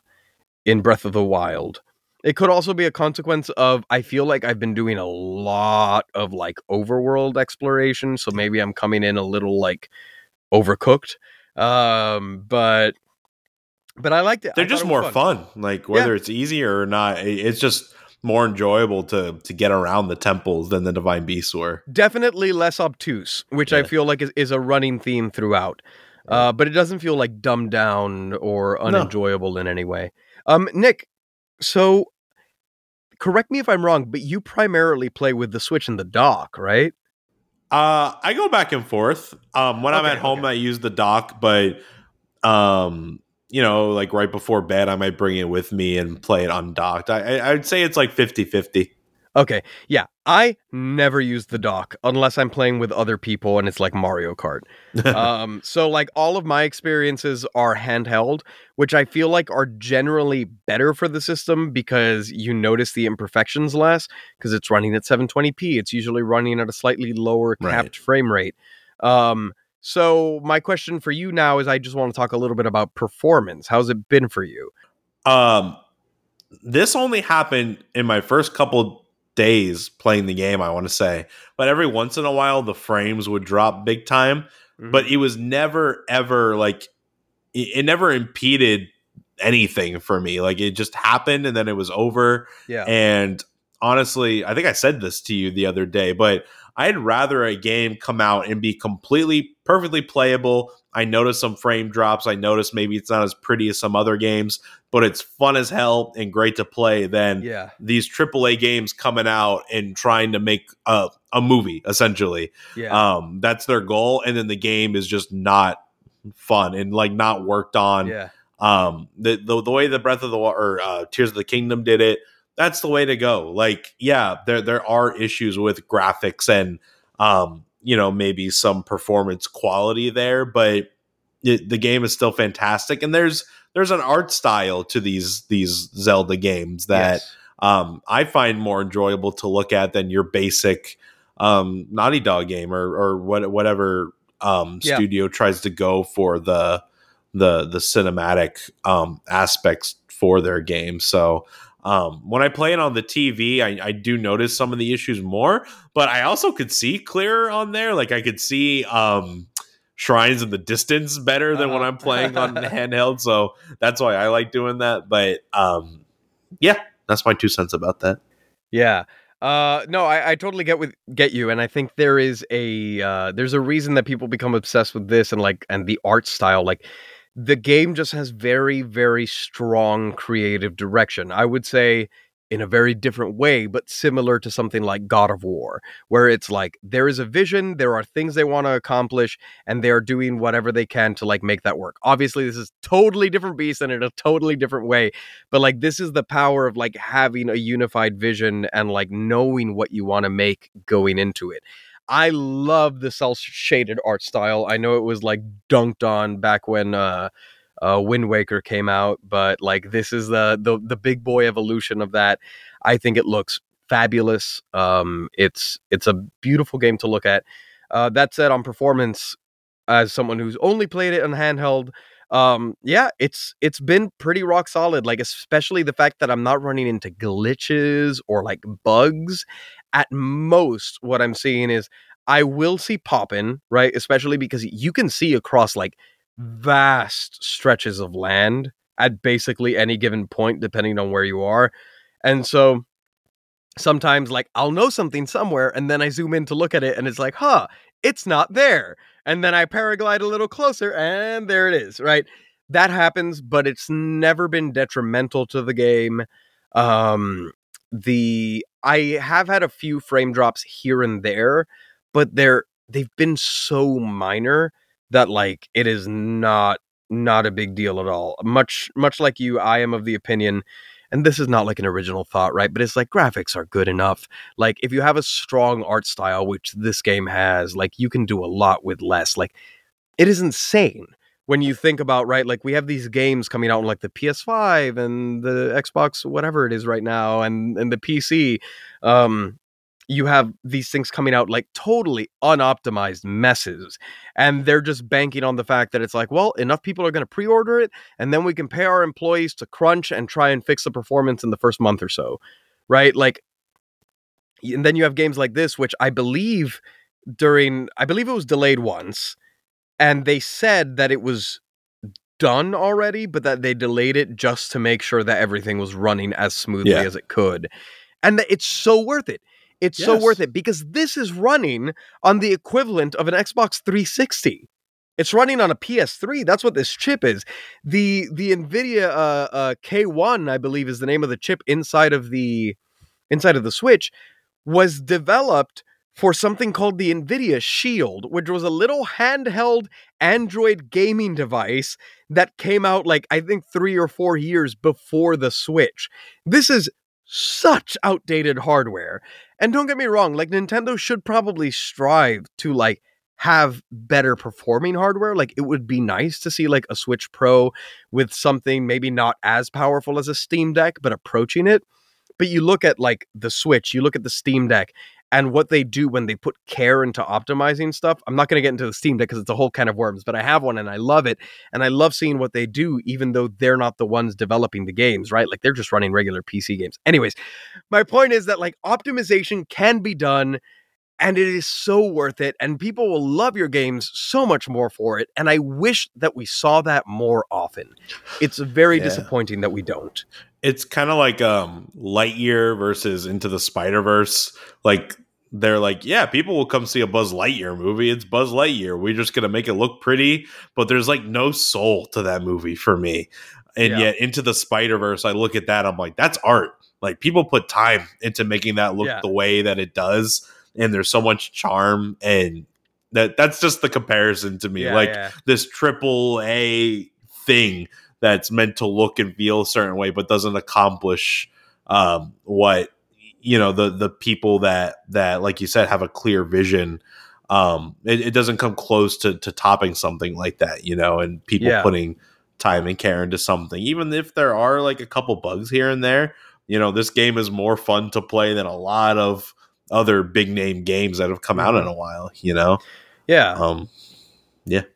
Speaker 3: in Breath of the Wild. It could also be a consequence of I feel like I've been doing a lot of like overworld exploration, so maybe I'm coming in a little like overcooked. Um, but but I liked it.
Speaker 4: They're
Speaker 3: I
Speaker 4: just more fun. Like whether it's easier or not, it's just more enjoyable to to get around the temples than the divine beasts were.
Speaker 3: Definitely less obtuse, which I feel like is, is a running theme throughout. Uh, but it doesn't feel like dumbed down or unenjoyable in any way. Um, Nick, so correct me if I'm wrong, but you primarily play with the Switch and the dock, right?
Speaker 4: Uh, I go back and forth. Um, when I'm at home,
Speaker 3: okay.
Speaker 4: I use the dock, but um, you know, like right before bed, I might bring it with me and play it undocked. I, I I'd say it's like 50-50.
Speaker 3: Okay, yeah. I never use the dock unless I'm playing with other people and it's like Mario Kart. um, so like all of my experiences are handheld, which I feel like are generally better for the system because you notice the imperfections less because it's running at 720p. It's usually running at a slightly lower
Speaker 4: Right.
Speaker 3: capped frame rate. Um, so my question for you now is I just want to talk a little bit about performance. How's it been for you?
Speaker 4: Um, this only happened in my first couple days playing the game. I want to say, but every once in a while, the frames would drop big time. But it was never ever like it, it never impeded anything for me. Like it just happened and then it was over.
Speaker 3: yeah,
Speaker 4: And honestly, I think I said this to you the other day, but I'd rather a game come out and be completely perfectly playable. I notice some frame drops. I notice maybe it's not as pretty as some other games, but it's fun as hell and great to play than
Speaker 3: yeah,
Speaker 4: these AAA games coming out and trying to make a, a movie, essentially.
Speaker 3: yeah,
Speaker 4: Um, that's their goal. And then the game is just not fun and like not worked on
Speaker 3: yeah.
Speaker 4: um the the, the way the breath of the Wa- or uh, tears of the kingdom did it that's the way to go like yeah there there are issues with graphics and um you know maybe some performance quality there but it, the game is still fantastic, and there's there's an art style to these these Zelda games that
Speaker 3: Yes.
Speaker 4: um, I find more enjoyable to look at than your basic um, Naughty Dog game or or what whatever um,
Speaker 3: Yeah.
Speaker 4: studio tries to go for the the the cinematic um, aspects for their game. So um, when I play it on the TV, I, I do notice some of the issues more, but I also could see clearer on there. Like I could see um, shrines in the distance better than when
Speaker 3: Uh-huh.
Speaker 4: I'm playing on handheld. So that's why I like doing that. But um, yeah, that's my two cents about that.
Speaker 3: Yeah. Uh, no, I, I totally get with get you, and I think there is a uh, there's a reason that people become obsessed with this and like and the art style. Like the game just has very very strong creative direction. I would say in a very different way, but similar to something like God of War, where it's like there is a vision, there are things they want to accomplish, and they're doing whatever they can to like make that work. Obviously, this is totally different beast and in a totally different way but like this is the power of like having a unified vision and like knowing what you want to make going into it i love the cel shaded art style. I know it was like dunked on back when uh uh wind waker came out but like this is the the, the big boy evolution of that. I think it looks fabulous. Um it's it's a beautiful game to look at. Uh that said on performance as someone who's only played it on handheld um yeah it's it's been pretty rock solid like especially the fact that i'm not running into glitches or like bugs at most what i'm seeing is i will see pop-in right especially because you can see across like vast stretches of land at basically any given point depending on where you are and so sometimes like i'll know something somewhere and then i zoom in to look at it and it's like huh it's not there and then I paraglide a little closer, and there it is, right? That happens, but it's never been detrimental to the game. Um, the I have had a few frame drops here and there, but they're they've been so minor that like it is not not a big deal at all. Much much like you, I am of the opinion and this is not like an original thought, right? But it's like graphics are good enough. Like if you have a strong art style, which this game has, like you can do a lot with less. Like it is insane when you think about right. Like we have these games coming out on like the PS5 and the Xbox, whatever it is right now, and and the PC. Um, you have these things coming out like totally unoptimized messes and they're just banking on the fact that it's like well enough people are going to pre-order it and then we can pay our employees to crunch and try and fix the performance in the first month or so right like and then you have games like this which i believe during i believe it was delayed once and they said that it was done already but that they delayed it just to make sure that everything was running as smoothly
Speaker 4: Yeah.
Speaker 3: as it could and that it's so worth it it's so worth it because this is running on the equivalent of an Xbox 360. It's running on a PS3. That's what this chip is. The the Nvidia uh, uh, K1, I believe, is the name of the chip inside of the inside of the Switch, was developed for something called the Nvidia Shield, which was a little handheld Android gaming device that came out like I think three or four years before the Switch. This is such outdated hardware. And don't get me wrong, like Nintendo should probably strive to like have better performing hardware. Like it would be nice to see like a Switch Pro with something maybe not as powerful as a Steam Deck, but approaching it. But you look at like the Switch, you look at the Steam Deck, and what they do when they put care into optimizing stuff. I'm not going to get into the Steam Deck because it's a whole can of worms, but I have one and I love it. And I love seeing what they do, even though they're not the ones developing the games, right? Like they're just running regular PC games. Anyways, my point is that like optimization can be done and it is so worth it and people will love your games so much more for it and i wish that we saw that more often it's very
Speaker 4: Yeah.
Speaker 3: disappointing that we don't
Speaker 4: it's kind of like um Lightyear versus Into the Spider Verse. Like they're like, yeah, people will come see a Buzz Lightyear movie. It's Buzz Lightyear. We're just gonna make it look pretty, but there's like no soul to that movie for me. And
Speaker 3: Yeah.
Speaker 4: yet, Into the Spider Verse, I look at that, I'm like, that's art. Like people put time into making that look
Speaker 3: Yeah.
Speaker 4: the way that it does, and there's so much charm, and that that's just the comparison to me.
Speaker 3: Yeah,
Speaker 4: like this triple A thing that's meant to look and feel a certain way, but doesn't accomplish um, what you know the the people that that like you said have a clear vision um, it, it doesn't come close to to topping something like that, you know, and people
Speaker 3: Yeah.
Speaker 4: putting time and care into something, even if there are like a couple bugs here and there. You know, this game is more fun to play than a lot of other big name games that have come out in a while. You know,
Speaker 3: Yeah.
Speaker 4: um,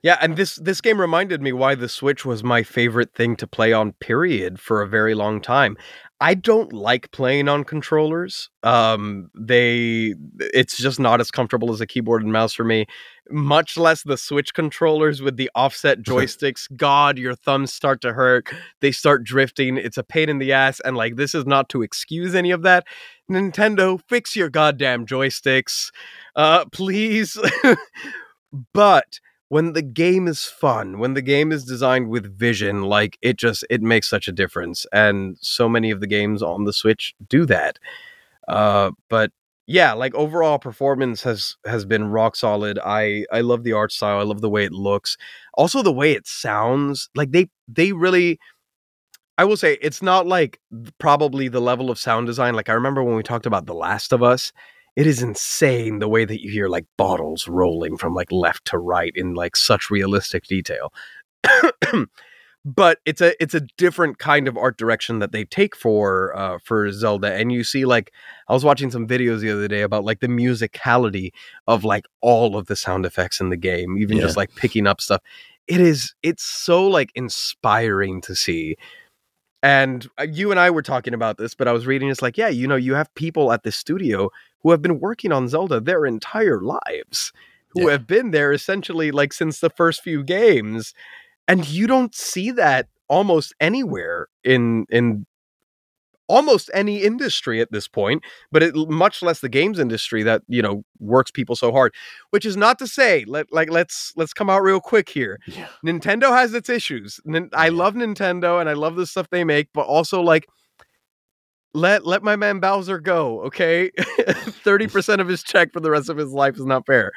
Speaker 3: Yeah, and this this game reminded me why the Switch was my favorite thing to play on period for a very long time. I don't like playing on controllers. Um they it's just not as comfortable as a keyboard and mouse for me. Much less the Switch controllers with the offset joysticks. God, your thumbs start to hurt. They start drifting. It's a pain in the ass and like this is not to excuse any of that. Nintendo, fix your goddamn joysticks. Uh please. but when the game is fun, when the game is designed with vision, like it just it makes such a difference. And so many of the games on the Switch do that. Uh, but yeah, like overall performance has has been rock solid. I I love the art style. I love the way it looks. Also the way it sounds. Like they they really I will say it's not like probably the level of sound design. Like I remember when we talked about The Last of Us, it is insane the way that you hear like bottles rolling from like left to right in like such realistic detail. but it's a it's a different kind of art direction that they take for uh for Zelda and you see like I was watching some videos the other day about like the musicality of like all of the sound effects in the game even just like picking up stuff it is it's so like inspiring to see and uh, you and I were talking about this but I was reading it's like yeah you know you have people at the studio who have been working on Zelda their entire lives who
Speaker 4: Yeah.
Speaker 3: have been there essentially like since the first few games and you don't see that almost anywhere in in almost any industry at this point but it much less the games industry that you know works people so hard which is not to say let like let's let's come out real quick here
Speaker 4: yeah,
Speaker 3: Nintendo has its issues. Nin- I love Nintendo and I love the stuff they make, but also like let let my man Bowser go, okay? 30% of his check for the rest of his life is not fair.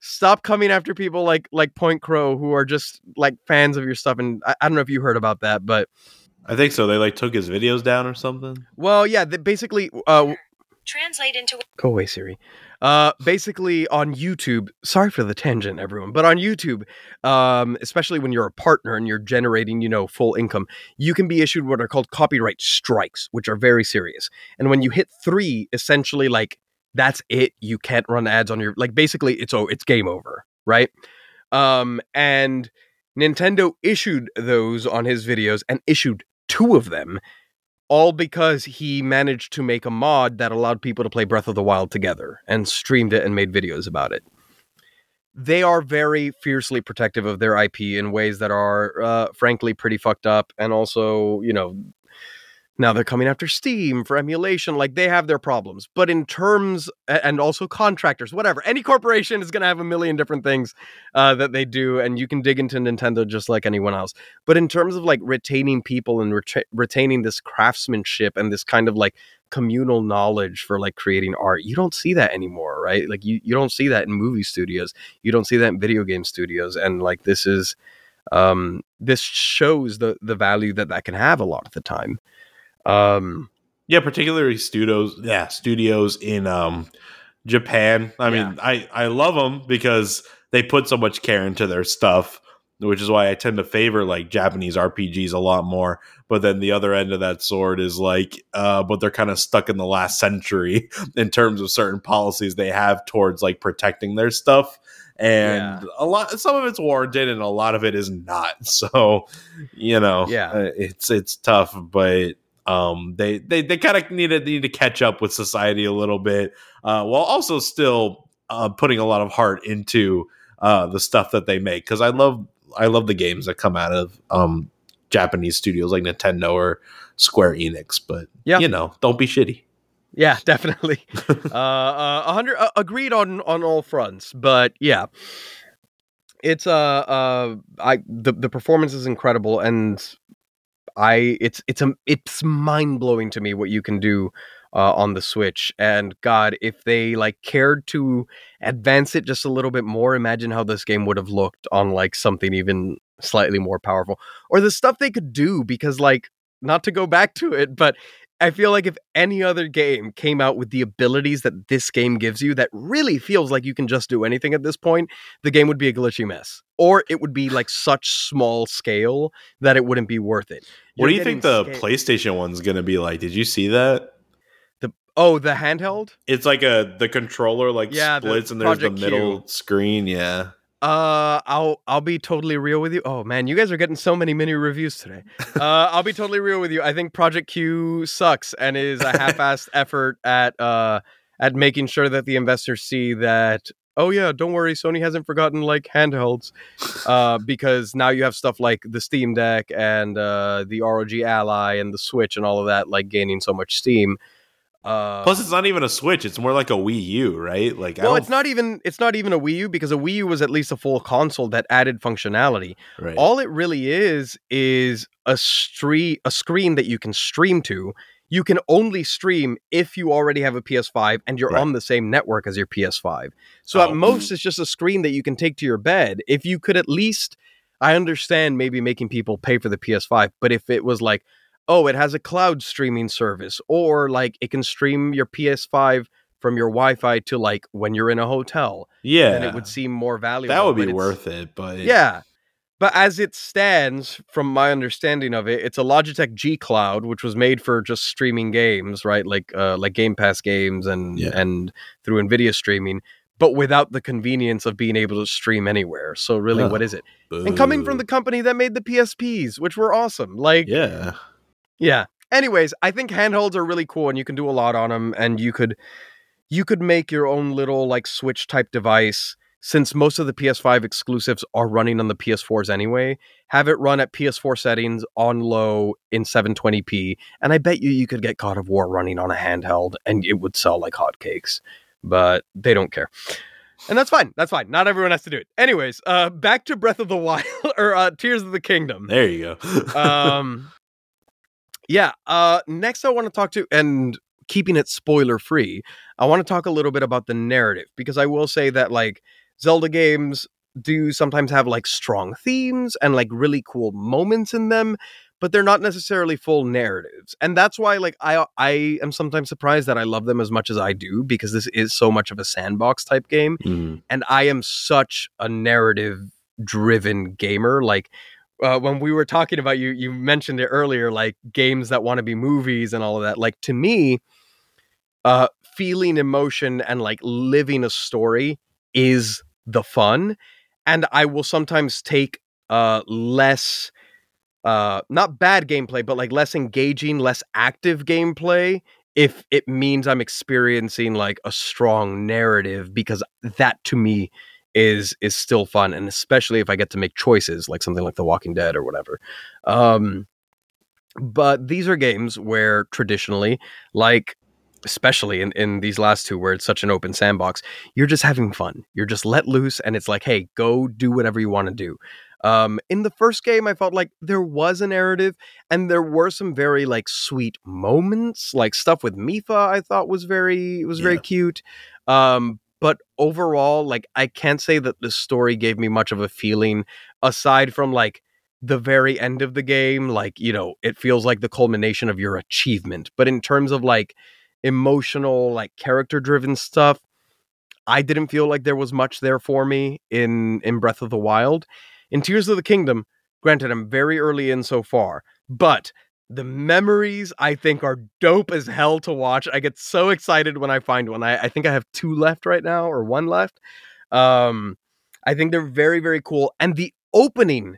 Speaker 3: Stop coming after people like like PointCrow who are just like fans of your stuff and I, I don't know if you heard about that, but
Speaker 4: I think so. They like took his videos down or something.
Speaker 3: well, yeah, they basically uh
Speaker 2: Translate into
Speaker 3: Go away, Siri. Uh, basically on YouTube. Sorry for the tangent, everyone, but on YouTube, um, especially when you're a partner and you're generating, you know, full income, you can be issued what are called copyright strikes, which are very serious. And when you hit three, essentially, like that's it. You can't run ads on your like. Basically, it's oh, it's game over, right? Um, and Nintendo issued those on his videos and issued two of them all because he managed to make a mod that allowed people to play Breath of the Wild together and streamed it and made videos about it. They are very fiercely protective of their IP in ways that are, uh, frankly, pretty fucked up. And also, you know, now they're coming after Steam for emulation. Like they have their problems. But in terms, and also contractors, whatever, any corporation is going to have a million different things uh, that they do. And you can dig into Nintendo just like anyone else. But in terms of like retaining people and reta- retaining this craftsmanship and this kind of like communal knowledge for like creating art, you don't see that anymore, right? Like you, you don't see that in movie studios. You don't see that in video game studios. And like this is, um, this shows the the value that that can have a lot of the time. Um,
Speaker 4: Yeah, particularly studios. Yeah, studios in um Japan. I
Speaker 3: Yeah.
Speaker 4: mean, I I love them because they put so much care into their stuff, which is why I tend to favor like Japanese RPGs a lot more. But then the other end of that sword is like, uh, but they're kind of stuck in the last century in terms of certain policies they have towards like protecting their stuff. And
Speaker 3: Yeah.
Speaker 4: a lot, some of it's warranted, and a lot of it is not. So, you know,
Speaker 3: Yeah.
Speaker 4: uh, it's it's tough, but um they they, they kind of need to need to catch up with society a little bit uh while also still uh putting a lot of heart into uh the stuff that they make because i love i love the games that come out of um japanese studios like nintendo or square enix but
Speaker 3: Yeah.
Speaker 4: you know don't be shitty
Speaker 3: Yeah, definitely. uh, uh, a hundred uh, agreed on on all fronts, but yeah, it's uh, uh, I the the performance is incredible, and I it's it's a it's mind blowing to me what you can do uh, on the Switch. And God, if they like cared to advance it just a little bit more, imagine how this game would have looked on like something even slightly more powerful, or the stuff they could do. Because like, not to go back to it, but I feel like if any other game came out with the abilities that this game gives you, that really feels like you can just do anything at this point, the game would be a glitchy mess, or it would be like such small scale that it wouldn't be worth it.
Speaker 4: what do
Speaker 3: You're
Speaker 4: think the
Speaker 3: getting
Speaker 4: PlayStation one's gonna be like? Did you see that?
Speaker 3: Oh, the handheld.
Speaker 4: It's like a the controller like
Speaker 3: Yeah, the
Speaker 4: splits and there's the middle
Speaker 3: Q.
Speaker 4: screen. Yeah.
Speaker 3: Uh, I'll I'll be totally real with you. Oh man, you guys are getting so many mini reviews today. Uh, I'll be totally real with you. I think Project Q sucks and is a half-assed effort at uh at making sure that the investors see that. Oh yeah, don't worry, Sony hasn't forgotten like handhelds, uh, because now you have stuff like the Steam Deck and uh, the ROG Ally and the Switch and all of that like gaining so much steam. Uh,
Speaker 4: Plus, it's not even a Switch; it's more like a Wii U, right? Like,
Speaker 3: well, it's not even it's not even a Wii U because a Wii U was at least a full console that added functionality.
Speaker 4: right.
Speaker 3: All it really is is a stream a screen that you can stream to. You can only stream if you already have a PS5 and you're
Speaker 4: Right.
Speaker 3: on the same network as your PS5. So
Speaker 4: Oh.
Speaker 3: at most it's just a screen that you can take to your bed. If you could at least I understand maybe making people pay for the PS5, but if it was like, oh, it has a cloud streaming service or like it can stream your PS5 from your Wi-Fi to like when you're in a hotel,
Speaker 4: yeah,
Speaker 3: then it would seem more valuable.
Speaker 4: that would be worth it. But
Speaker 3: yeah. But as it stands, from my understanding of it, it's a Logitech G Cloud, which was made for just streaming games, right? Like uh, like Game Pass games and
Speaker 4: Yeah.
Speaker 3: and through Nvidia streaming, but without the convenience of being able to stream anywhere. So really,
Speaker 4: Oh.
Speaker 3: what is it? And coming from the company that made the PSPs, which were awesome. Like
Speaker 4: yeah,
Speaker 3: yeah. Anyways, I think handhelds are really cool and you can do a lot on them and you could you could make your own little like Switch type device since most of the PS5 exclusives are running on the PS4s anyway. Have it run at PS4 settings on low in 720p and I bet you you could get God of War running on a handheld and it would sell like hotcakes. But they don't care. And that's fine. That's fine. Not everyone has to do it. Anyways, uh back to Breath of the Wild or uh Tears of the Kingdom
Speaker 4: there you go.
Speaker 3: um yeah uh next i want to talk to and keeping it spoiler free i want to talk a little bit about the narrative because i will say that like zelda games do sometimes have like strong themes and like really cool moments in them but they're not necessarily full narratives and that's why like i i am sometimes surprised that i love them as much as i do because this is so much of a sandbox type game
Speaker 4: Mhm.
Speaker 3: and I am such a narrative driven gamer. Like uh, when we were talking about you, you mentioned it earlier, like games that want to be movies and all of that. Like to me, uh, feeling emotion and like living a story is the fun, and I will sometimes take uh less uh not bad gameplay but like less engaging less active gameplay if it means i'm experiencing like a strong narrative because that to me is is still fun and especially if i get to make choices like something like the walking dead or whatever. Um but these are games where traditionally like especially in, in these last two where it's such an open sandbox you're just having fun. You're just let loose and it's like hey go do whatever you want to do. Um in the first game i felt like there was a narrative and there were some very like sweet moments like stuff with mipha i thought was very was very cute. Um but overall like i can't say that the story gave me much of a feeling aside from like the very end of the game like you know it feels like the culmination of your achievement but in terms of like emotional like character driven stuff i didn't feel like there was much there for me in in breath of the wild. In tears of the kingdom granted i'm very early in so far but the memories i think are dope as hell to watch. I get so excited when i find one. I, I think i have two left right now or one left. Um i think they're very very cool. And the opening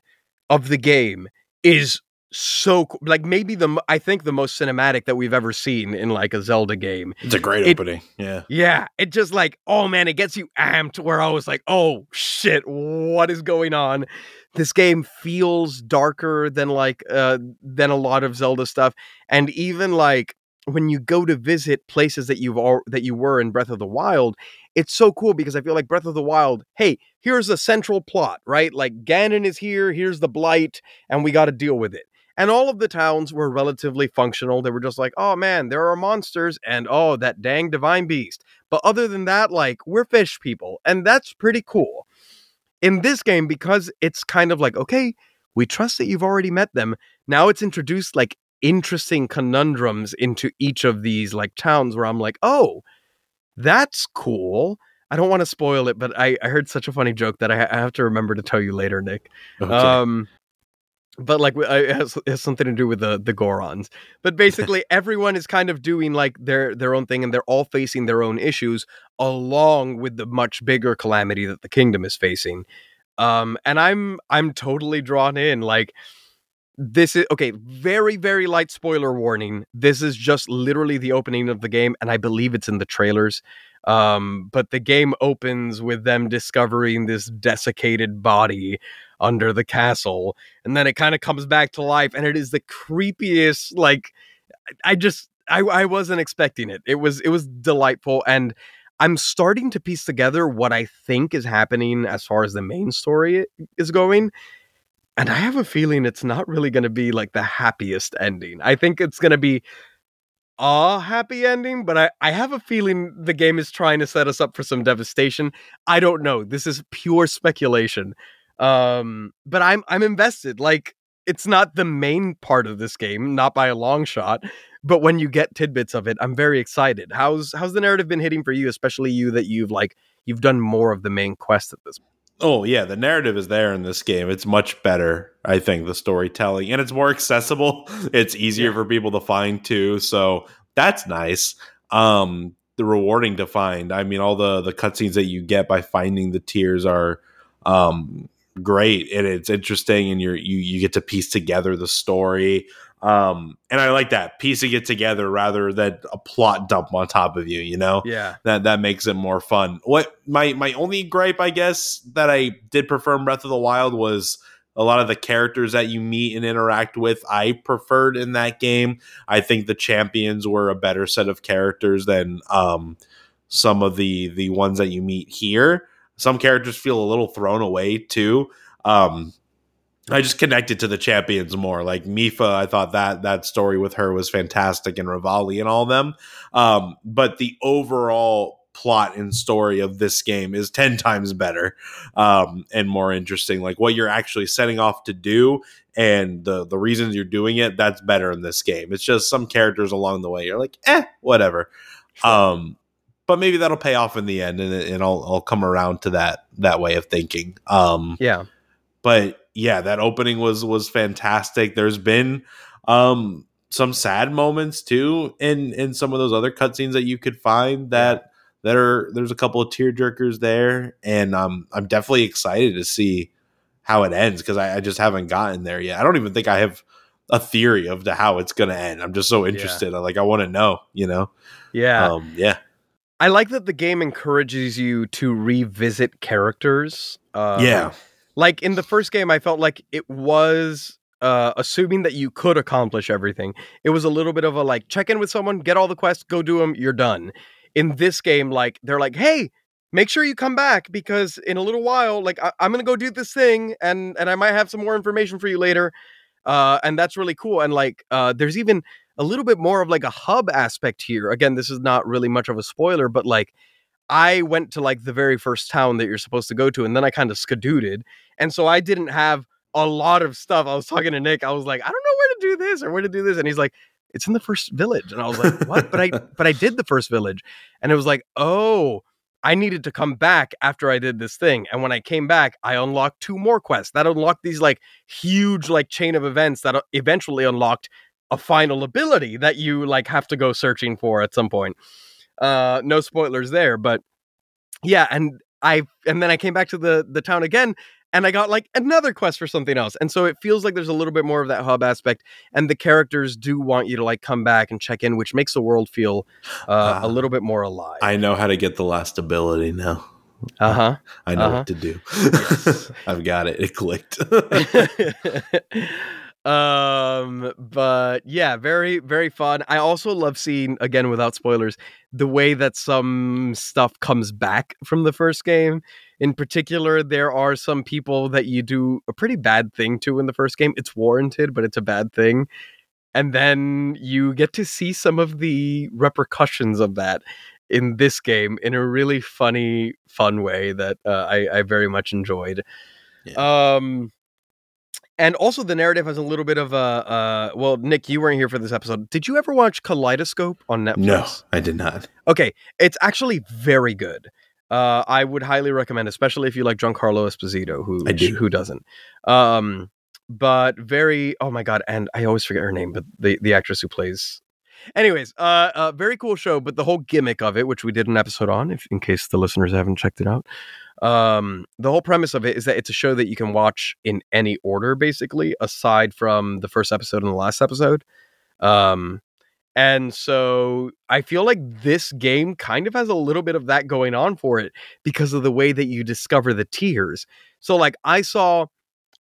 Speaker 3: of the game is so cool. like maybe the I think the most cinematic that we've ever seen in like a Zelda game.
Speaker 4: It's a great
Speaker 3: It-
Speaker 4: opening. Yeah.
Speaker 3: Yeah, it just like oh man, it gets you amped where I was like, "Oh shit, what is going on?" This game feels darker than like uh than a lot of Zelda stuff and even like when you go to visit places that you've all that you were in Breath of the Wild, it's so cool because I feel like Breath of the Wild, hey, here's a central plot, right? Like Ganon is here, here's the blight, and we got to deal with it. And all of the towns were relatively functional. They were just like, oh man, there are monsters, and oh, that dang divine beast. But other than that, like, we're fish people, and that's pretty cool. In this game, because it's kind of like, okay, we trust that you've already met them. Now it's introduced like interesting conundrums into each of these like towns where I'm like, oh, that's cool. I don't want to spoil it, but I, I heard such a funny joke that I, ha- I have to remember to tell you later, Nick.
Speaker 4: Okay.
Speaker 3: Um, but like it has, it has something to do with the the Gorons. But basically, everyone is kind of doing like their their own thing, and they're all facing their own issues along with the much bigger calamity that the kingdom is facing. Um, and I'm I'm totally drawn in. Like this is okay. Very very light spoiler warning. This is just literally the opening of the game, and I believe it's in the trailers. Um, but the game opens with them discovering this desiccated body under the castle and then it kind of comes back to life and it is the creepiest like i just I, I wasn't expecting it. It was it was delightful and i'm starting to piece together what i think is happening as far as the main story is going and i have a feeling it's not really going to be like the happiest ending. I think it's going to be a happy ending but I, I have a feeling the game is trying to set us up for some devastation. I don't know. This is pure speculation um but i'm i'm invested like it's not the main part of this game not by a long shot but when you get tidbits of it i'm very excited how's how's the narrative been hitting for you especially you that you've like you've done more of the main quest at this point?
Speaker 4: Oh yeah, the narrative is there in this game. It's much better, I think, the storytelling, and it's more accessible. It's easier for people to find too, so that's nice. Um, the rewarding to find. I mean, all the the cutscenes that you get by finding the tears are um great, and it's interesting, and you're you you get to piece together the story. Um, and I like that piecing it together rather than a plot dump on top of you. You know,
Speaker 3: yeah
Speaker 4: that that makes it more fun. What my my only gripe, I guess, that I did prefer in Breath of the Wild was a lot of the characters that you meet and interact with. I preferred in that game. I think the champions were a better set of characters than um, some of the the ones that you meet here. Some characters feel a little thrown away too. Um, I just connected to the champions more. Like Mipha, I thought that that story with her was fantastic, and Revali and all them. Um, but the overall plot and story of this game is 10 times better um, and more interesting. Like what you're actually setting off to do and the the reasons you're doing it, that's better in this game. It's just some characters along the way. You're like, eh, whatever. Um, but maybe that'll pay off in the end, and, and I'll I'll come around to that that way of thinking. Um,
Speaker 3: yeah
Speaker 4: but yeah, that opening was was fantastic. There's been um some sad moments too in in some of those other cutscenes that you could find that that are there's a couple of tear jerkers there, and um I'm definitely excited to see how it ends because I, I just haven't gotten there yet. I don't even think I have a theory of the how it's gonna end. I'm just so interested. I like I want to know, you know.
Speaker 3: yeah
Speaker 4: Um yeah.
Speaker 3: I like that the game encourages you to revisit characters uh,
Speaker 4: yeah.
Speaker 3: like in the first game i felt like it was uh assuming that you could accomplish everything it was a little bit of a like check in with someone get all the quests go do them you're done in this game like they're like hey make sure you come back because in a little while like I- i'm gonna go do this thing and and i might have some more information for you later uh and that's really cool and like uh there's even a little bit more of like a hub aspect here again this is not really much of a spoiler but like I went to like the very first town that you're supposed to go to, and then I kind of skadooted. And so I didn't have a lot of stuff. I was talking to Nick. I was like, I don't know where to do this or where to do this. And he's like, it's in the first village. And I was like, what? but I but I did the first village. And it was like, oh, I needed to come back after I did this thing. And when I came back, I unlocked two more quests. That unlocked these like huge like chain of events that uh, eventually unlocked a final ability that you like have to go searching for at some point. Uh no spoilers there, but yeah, and I and then I came back to the the town again and I got like another quest for something else. And so it feels like there's a little bit more of that hub aspect and the characters do want you to like come back and check in, which makes the world feel uh,
Speaker 4: Ah.
Speaker 3: a little bit more alive.
Speaker 4: I know how to get the last ability now.
Speaker 3: uh-huh.
Speaker 4: I know
Speaker 3: Uh-huh.
Speaker 4: what to do. I've got it. It clicked.
Speaker 3: um but yeah very very fun. I also love seeing again without spoilers the way that some stuff comes back from the first game. In particular there are some people that you do a pretty bad thing to in the first game. It's warranted but it's a bad thing. And then you get to see some of the repercussions of that in this game in a really funny fun way that uh, I, I very much enjoyed. Um and also the narrative has a little bit of a uh well nick you weren't here for this episode did you ever watch kaleidoscope on netflix
Speaker 4: No, I did not.
Speaker 3: okay it's actually very good uh i would highly recommend especially if you like giancarlo esposito who
Speaker 4: do.
Speaker 3: who doesn't um but very oh my god and i always forget her name but the the actress who plays anyways uh, uh very cool show but the whole gimmick of it which we did an episode on if in case the listeners haven't checked it out um the whole premise of it is that it's a show that you can watch in any order basically aside from the first episode and the last episode. Um and so i feel like this game kind of has a little bit of that going on for it because of the way that you discover the tears. So like i saw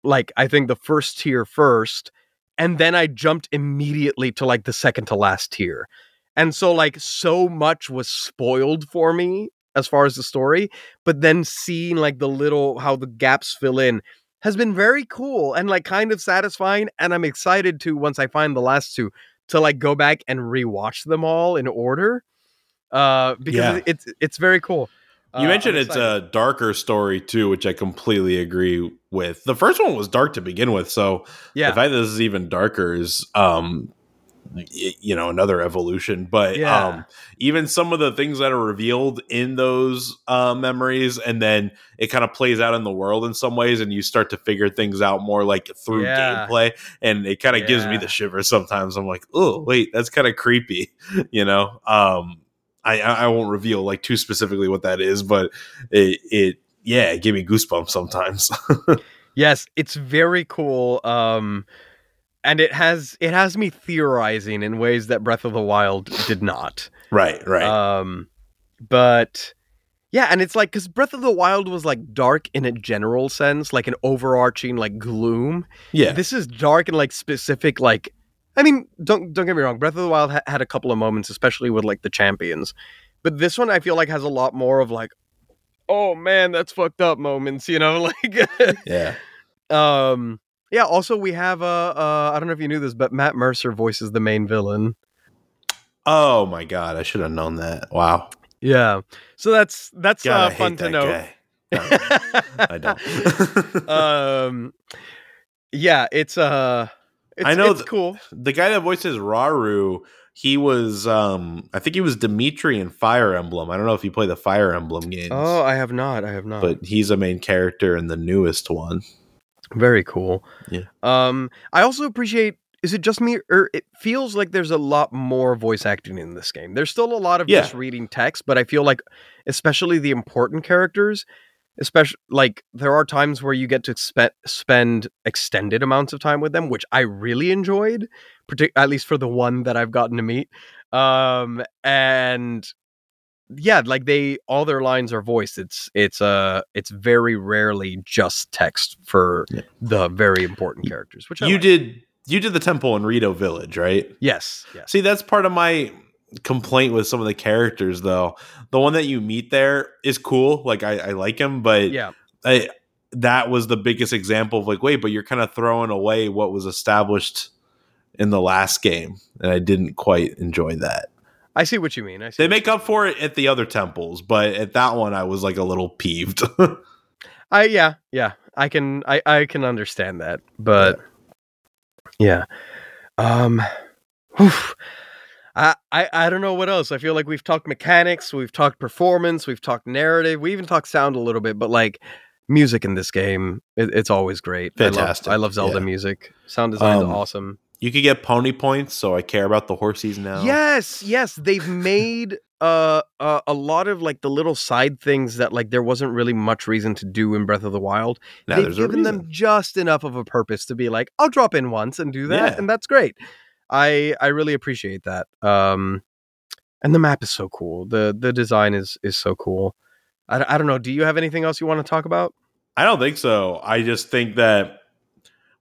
Speaker 3: like i think the first tear first and then i jumped immediately to like the second to last tear. And so like so much was spoiled for me as far as the story but then seeing like the little how the gaps fill in has been very cool and like kind of satisfying and i'm excited to once i find the last two to like go back and rewatch them all in order uh because
Speaker 4: Yeah.
Speaker 3: it's it's very cool
Speaker 4: You
Speaker 3: Uh,
Speaker 4: mentioned it's a darker story too, which I completely agree with. The first one was dark to begin with, so
Speaker 3: yeah
Speaker 4: the fact that this is even darker is um you know another evolution but
Speaker 3: Yeah.
Speaker 4: um even some of the things that are revealed in those uh memories and then it kind of plays out in the world in some ways and you start to figure things out more like through
Speaker 3: Yeah.
Speaker 4: gameplay and it kind of gives me the shivers sometimes i'm like oh wait that's kind of creepy you know um I, I I won't reveal like too specifically what that is, but it, it yeah, it gave me goosebumps sometimes.
Speaker 3: Yes, it's very cool. Um and it has it has me theorizing in ways that Breath of the Wild did not.
Speaker 4: right, right.
Speaker 3: Um but yeah, and it's like cuz Breath of the Wild was like dark in a general sense, like an overarching like gloom.
Speaker 4: yeah,
Speaker 3: This is dark and like specific like I mean, don't don't get me wrong, Breath of the Wild ha- had a couple of moments especially with like the champions. But this one I feel like has a lot more of like oh man, that's fucked up moments, you know, like
Speaker 4: yeah.
Speaker 3: um yeah also we have uh uh i don't know if you knew this but matt mercer voices the main villain
Speaker 4: Oh my god, I should have known that. Wow.
Speaker 3: yeah so that's that's
Speaker 4: God,
Speaker 3: uh fun to know.
Speaker 4: No, I don't.
Speaker 3: um yeah it's uh it's,
Speaker 4: I know
Speaker 3: it's
Speaker 4: th-
Speaker 3: cool
Speaker 4: the guy that voices Rauru, he was um I think he was Dimitri in Fire Emblem. I don't know if you play the Fire Emblem games.
Speaker 3: oh i have not i have not
Speaker 4: but he's a main character in the newest one.
Speaker 3: Very cool
Speaker 4: Yeah.
Speaker 3: um i also appreciate is it just me or it feels like there's a lot more voice acting in this game there's still a lot of
Speaker 4: Yeah.
Speaker 3: just reading text but i feel like especially the important characters especially like there are times where you get to spe- spend extended amounts of time with them which i really enjoyed partic- at least for the one that i've gotten to meet um and yeah like they all their lines are voiced it's it's uh it's very rarely just text for
Speaker 4: Yeah.
Speaker 3: the very important characters which I
Speaker 4: you
Speaker 3: like.
Speaker 4: did you did the temple in Rito Village, right?
Speaker 3: yes yes
Speaker 4: See, that's part of my complaint with some of the characters though. The one that you meet there is cool. Like I, I like him, but
Speaker 3: yeah
Speaker 4: I, that was the biggest example of like, wait, but you're kind of throwing away what was established in the last game, and I didn't quite enjoy that.
Speaker 3: I see what you mean i see
Speaker 4: They make up for it at the other temples, but at that one, I was like a little peeved.
Speaker 3: I yeah, yeah. I can I I can understand that. But yeah. Um oof. I, I I don't know what else. I feel like we've talked mechanics, we've talked performance, we've talked narrative, we even talked sound a little bit, but like music in this game, it, it's always great.
Speaker 4: Fantastic,
Speaker 3: I love, I love Zelda
Speaker 4: yeah.
Speaker 3: music. Sound design's
Speaker 4: Um,
Speaker 3: awesome.
Speaker 4: You could get pony points, so I care about the horsies now.
Speaker 3: Yes, yes, they've made uh, uh a lot of like the little side things that like there wasn't really much reason to do in Breath of the Wild.
Speaker 4: now
Speaker 3: they've given them just enough of a purpose to be like, I'll drop in once and do that,
Speaker 4: Yeah.
Speaker 3: and that's great. I I really appreciate that. Um, and the map is so cool. the The design is is so cool. I, I don't know. Do you have anything else you want to talk about?
Speaker 4: I don't think so. I just think that,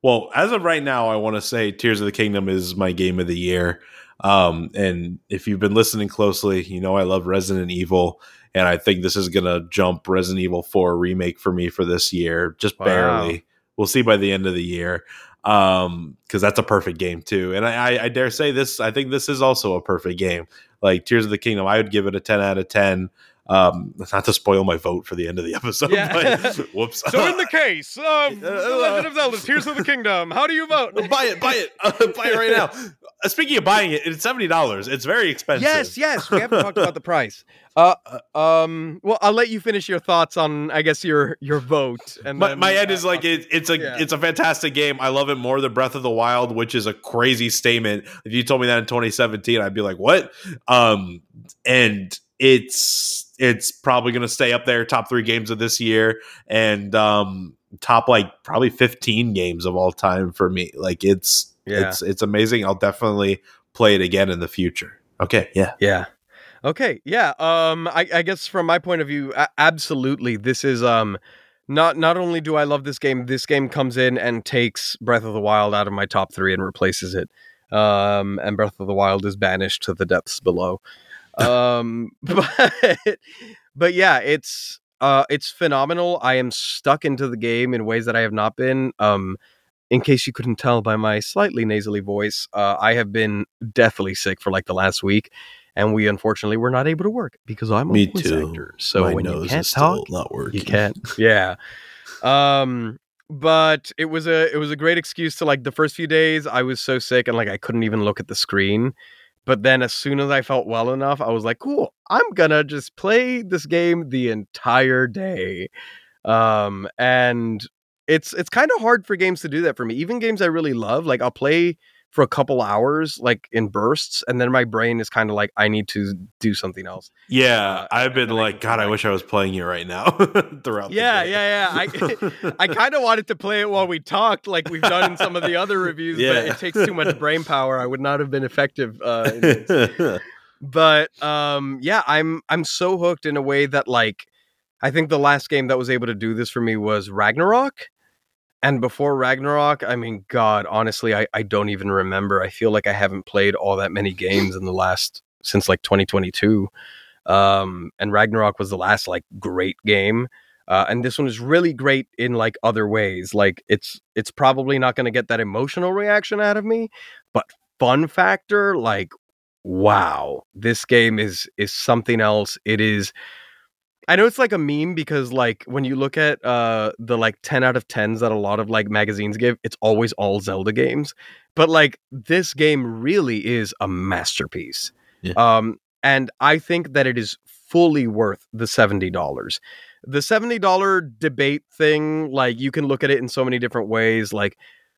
Speaker 4: well, as of right now, I want to say Tears of the Kingdom is my game of the year. Um, and if you've been listening closely, you know I love Resident Evil, and I think this is gonna jump Resident Evil 4 remake for me for this year, just
Speaker 3: Wow.
Speaker 4: barely. We'll see by the end of the year, um, because that's a perfect game too. And I, I, I dare say this. I think this is also a perfect game. Like Tears of the Kingdom, I would give it a 10 out of 10. Um, not to spoil my vote for the end of the episode,
Speaker 3: Yeah.
Speaker 4: but whoops.
Speaker 3: So in the case of The Legend of Zelda: Tears of the Kingdom, how do you vote?
Speaker 4: buy it, buy it, uh, buy it right now. Uh, speaking of buying it, it's seventy dollars. It's very expensive.
Speaker 3: Yes, yes. We haven't talked about the price. Uh, um. Well, I'll let you finish your thoughts on, I guess, your your vote. And
Speaker 4: My, my end
Speaker 3: uh,
Speaker 4: is like it, it's a
Speaker 3: yeah.
Speaker 4: it's a fantastic game. I love it more than Breath of the Wild, which is a crazy statement. If you told me that in 2017, I'd be like, "What?" Um, and it's it's probably going to stay up there, top three games of this year, and um, top like probably 15 games of all time for me. Like it's
Speaker 3: Yeah.
Speaker 4: it's it's amazing. I'll definitely play it again in the future. Okay, yeah.
Speaker 3: Yeah. Okay. Yeah. Um. I, I guess from my point of view, absolutely, this is um. Not not only do I love this game, this game comes in and takes Breath of the Wild out of my top three and replaces it. Um. And Breath of the Wild is banished to the depths below. Um. But but yeah, it's uh it's phenomenal. I am stuck into the game in ways that I have not been. Um. In case you couldn't tell by my slightly nasally voice, uh, I have been deathly sick for like the last week and we unfortunately were not able to work because I'm a
Speaker 4: Me
Speaker 3: voice
Speaker 4: too.
Speaker 3: actor. So
Speaker 4: My
Speaker 3: when you
Speaker 4: nose
Speaker 3: can't
Speaker 4: is
Speaker 3: talk,
Speaker 4: still not working.
Speaker 3: you can't. Yeah. Um, but it was a it was a great excuse to like the first few days I was so sick and like I couldn't even look at the screen. But then as soon as I felt well enough, I was like, cool, I'm gonna just play this game the entire day. Um, and it's it's kind of hard for games to do that for me. Even games I really love, like I'll play for a couple hours, like in bursts, and then my brain is kind of like, I need to do something else.
Speaker 4: Yeah,
Speaker 3: Uh,
Speaker 4: I've been like, God, I wish I was playing you right now throughout.
Speaker 3: Yeah,
Speaker 4: day.
Speaker 3: yeah, yeah. I I kind of wanted to play it while we talked, like we've done in some of the other reviews, but
Speaker 4: Yeah.
Speaker 3: it takes too much brain power. I would not have been effective. Uh, in but um, yeah, I'm I'm so hooked in a way that like I think the last game that was able to do this for me was Ragnarok. And before Ragnarok, I mean, God, honestly, I, I don't even remember. I feel like I haven't played all that many games in the last since like 2022. Um, and Ragnarok was the last like great game. Uh, and this one is really great in like other ways. Like it's it's probably not going to get that emotional reaction out of me, but fun factor, like wow, this game is is something else. It is. I know it's like a meme because like when you look at uh the like 10 out of 10s that a lot of like magazines give, it's always all Zelda games. But like this game really is a masterpiece.
Speaker 4: Yeah.
Speaker 3: Um and I think that it is fully worth the $70. The $70 debate thing, like you can look at it in so many different ways. Like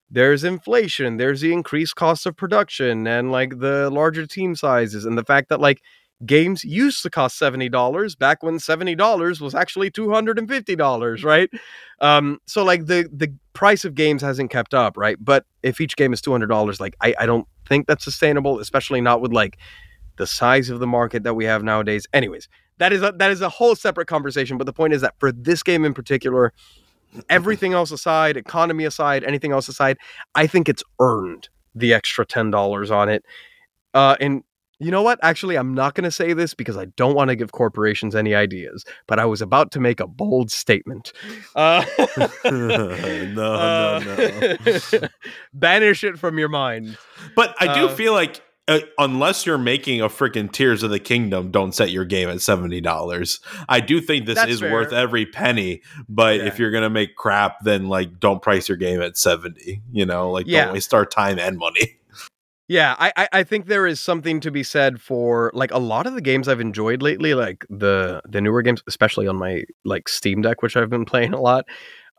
Speaker 3: there's inflation, there's the increased cost of production, and like the larger team sizes, and the fact that like games used to cost $70 back when $70 was actually $250 right? Um so like the the price of games hasn't kept up right? But if each game is $200 like i i don't think that's sustainable especially not with like the size of the market that we have nowadays. Anyways that is a that is a whole separate conversation but the point is that for this game in particular everything else aside economy aside anything else aside i think it's earned the extra $10 on it. Uh and you know what? Actually, I'm not going to say this because I don't want to give corporations any ideas, but I was about to make a bold statement. Uh,
Speaker 4: no, no, no.
Speaker 3: Banish it from your mind.
Speaker 4: But I do
Speaker 3: Uh,
Speaker 4: feel like uh, unless you're making a freaking Tears of the Kingdom, don't set your game at seventy dollars. I do think this
Speaker 3: That's
Speaker 4: is
Speaker 3: fair.
Speaker 4: worth every penny. But
Speaker 3: Yeah.
Speaker 4: if you're gonna make crap, then like don't price your game at seventy. You know, like
Speaker 3: Yeah.
Speaker 4: don't waste our time and money.
Speaker 3: Yeah, I, I think there is something to be said for like a lot of the games I've enjoyed lately, like the the newer games, especially on my like Steam Deck, which I've been playing a lot,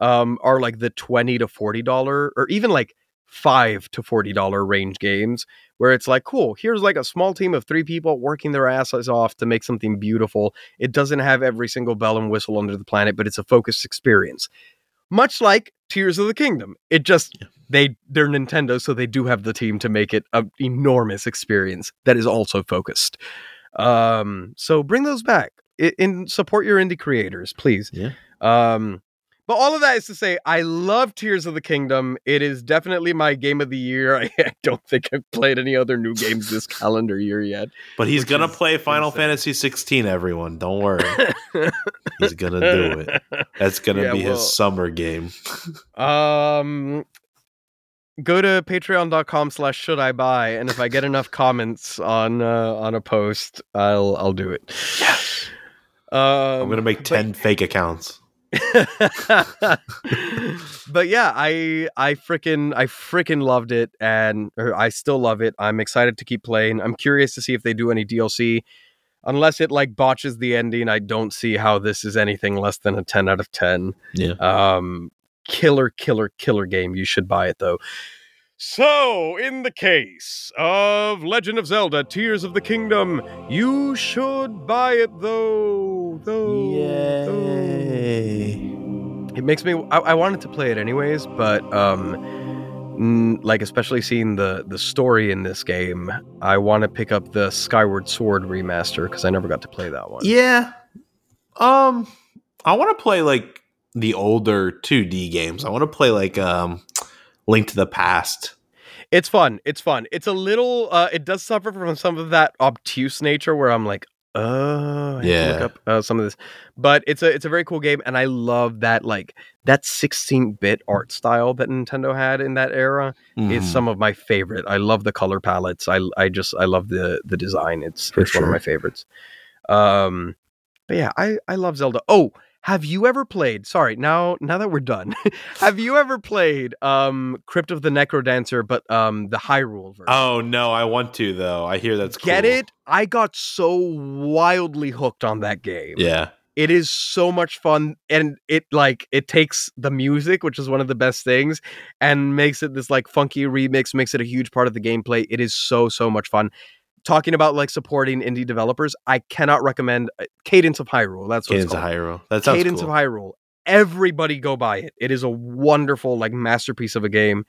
Speaker 3: um, are like the twenty to forty dollar or even like five to forty dollar range games where it's like, cool, here's like a small team of three people working their asses off to make something beautiful. It doesn't have every single bell and whistle under the planet, but it's a focused experience. Much like Tears of the Kingdom. It just they they're Nintendo, so they do have the team to make it an enormous experience that is also focused. Um, so bring those back I- and support your indie creators, please.
Speaker 4: Yeah.
Speaker 3: Um, but all of that is to say, I love Tears of the Kingdom. It is definitely my game of the year. I, I don't think I've played any other new games this calendar year yet.
Speaker 4: But he's gonna play Final
Speaker 3: insane.
Speaker 4: Fantasy sixteen. Everyone, don't worry. he's gonna do it. That's gonna
Speaker 3: Yeah,
Speaker 4: be
Speaker 3: well-
Speaker 4: his summer game.
Speaker 3: Um, go to patreon.com slash should I buy, and if I get enough comments on uh, on a post, I'll I'll do it.
Speaker 4: Yes.
Speaker 3: Um,
Speaker 4: I'm gonna make
Speaker 3: but-
Speaker 4: ten fake accounts.
Speaker 3: but yeah, I I freaking I freaking loved it, and or I still love it. I'm excited to keep playing. I'm curious to see if they do any DLC. Unless it like botches the ending, I don't see how this is anything less than a 10 out of 10.
Speaker 4: Yeah.
Speaker 3: Um, killer, killer, killer game. You should buy it though. So, in the case of Legend of Zelda Tears of the Kingdom, you should buy it though. Though. though. It makes me. I, I wanted to play it anyways, but um, like especially seeing the the story in this game, I want to pick up the Skyward Sword remaster because I never got to play that one.
Speaker 4: Yeah. Um, I want to play like the older 2D games. I want to play like um, Link to the Past.
Speaker 3: It's fun. It's fun. It's a little. Uh, it does suffer from some of that obtuse nature where I'm like, oh, I
Speaker 4: Yeah.
Speaker 3: look up uh, some of this. But it's a it's a very cool game, and I love that like that 16 bit art style that Nintendo had in that era. is
Speaker 4: Mhm.
Speaker 3: some of my favorite. I love the color palettes. I I just I love the the design. It's
Speaker 4: For
Speaker 3: it's one of my favorites. Um, but yeah, I I love Zelda. Oh, have you ever played? Sorry, now now that we're done, have you ever played um Crypt of the Necro Dancer, but um the Hyrule version?
Speaker 4: Oh no, I want to though. I hear that's
Speaker 3: Get
Speaker 4: cool.
Speaker 3: it? I got so wildly hooked on that game.
Speaker 4: Yeah.
Speaker 3: It is so much fun and it like it takes the music, which is one of the best things, and makes it this like funky remix, makes it a huge part of the gameplay. It is so so much fun. Talking about like supporting indie developers, I cannot recommend uh, Cadence of Hyrule. That's
Speaker 4: Cadence of. Hyrule. That sounds
Speaker 3: Cadence
Speaker 4: cool.
Speaker 3: of Hyrule. Everybody go buy it. It is a wonderful like masterpiece of a game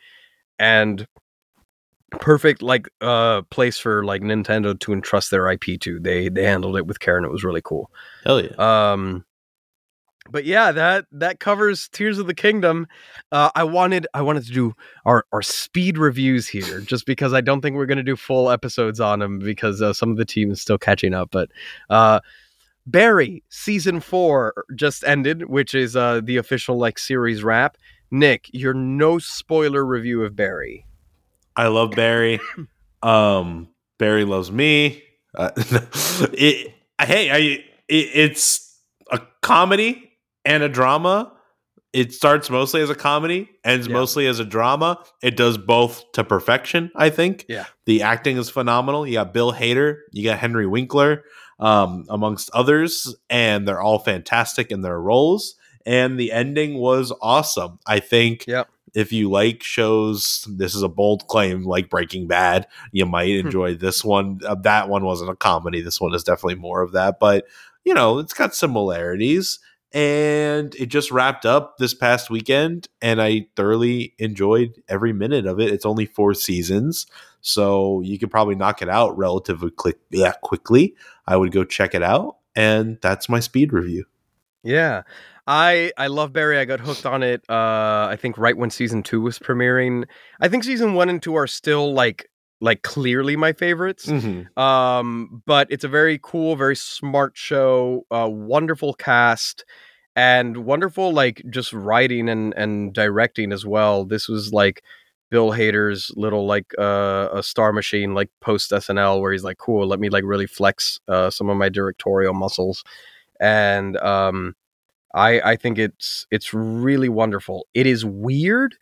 Speaker 3: and perfect like uh place for like Nintendo to entrust their IP to. They they handled it with care and it was really cool.
Speaker 4: Hell yeah.
Speaker 3: Um but yeah, that that covers Tears of the Kingdom. Uh, I wanted I wanted to do our our speed reviews here, just because I don't think we're going to do full episodes on them because uh, some of the team is still catching up. But uh, Barry season four just ended, which is uh, the official like series wrap. Nick, your no spoiler review of Barry.
Speaker 4: I love Barry. Um, Barry loves me. Uh, it, hey, I, it, it's a comedy and a drama. It starts mostly as a comedy, ends
Speaker 3: Yeah.
Speaker 4: mostly as a drama. It does both to perfection, I think.
Speaker 3: Yeah.
Speaker 4: The acting is phenomenal. You got Bill Hader, you got Henry Winkler, um, amongst others, and they're all fantastic in their roles. And the ending was awesome. I think
Speaker 3: Yep.
Speaker 4: if you like shows, this is a bold claim like Breaking Bad. You might
Speaker 3: Hmm.
Speaker 4: enjoy this one. Uh, that one wasn't a comedy. This one is definitely more of that, but you know, it's got similarities. And it just wrapped up this past weekend, and I thoroughly enjoyed every minute of it. It's only four seasons, so you could probably knock it out relatively quick, yeah, quickly. I would go check it out, and that's my speed review.
Speaker 3: Yeah. I I love Barry. I got hooked on it uh I think right when season 2 was premiering. I think season 1 and 2 are still like like clearly my favorites.
Speaker 4: Mm-hmm.
Speaker 3: Um but it's a very cool, very smart show, uh wonderful cast and wonderful like just writing and and directing as well. This was like Bill Hader's little like uh a star machine like post SNL where he's like cool, let me like really flex uh some of my directorial muscles. And um I I think it's it's really wonderful. It is weird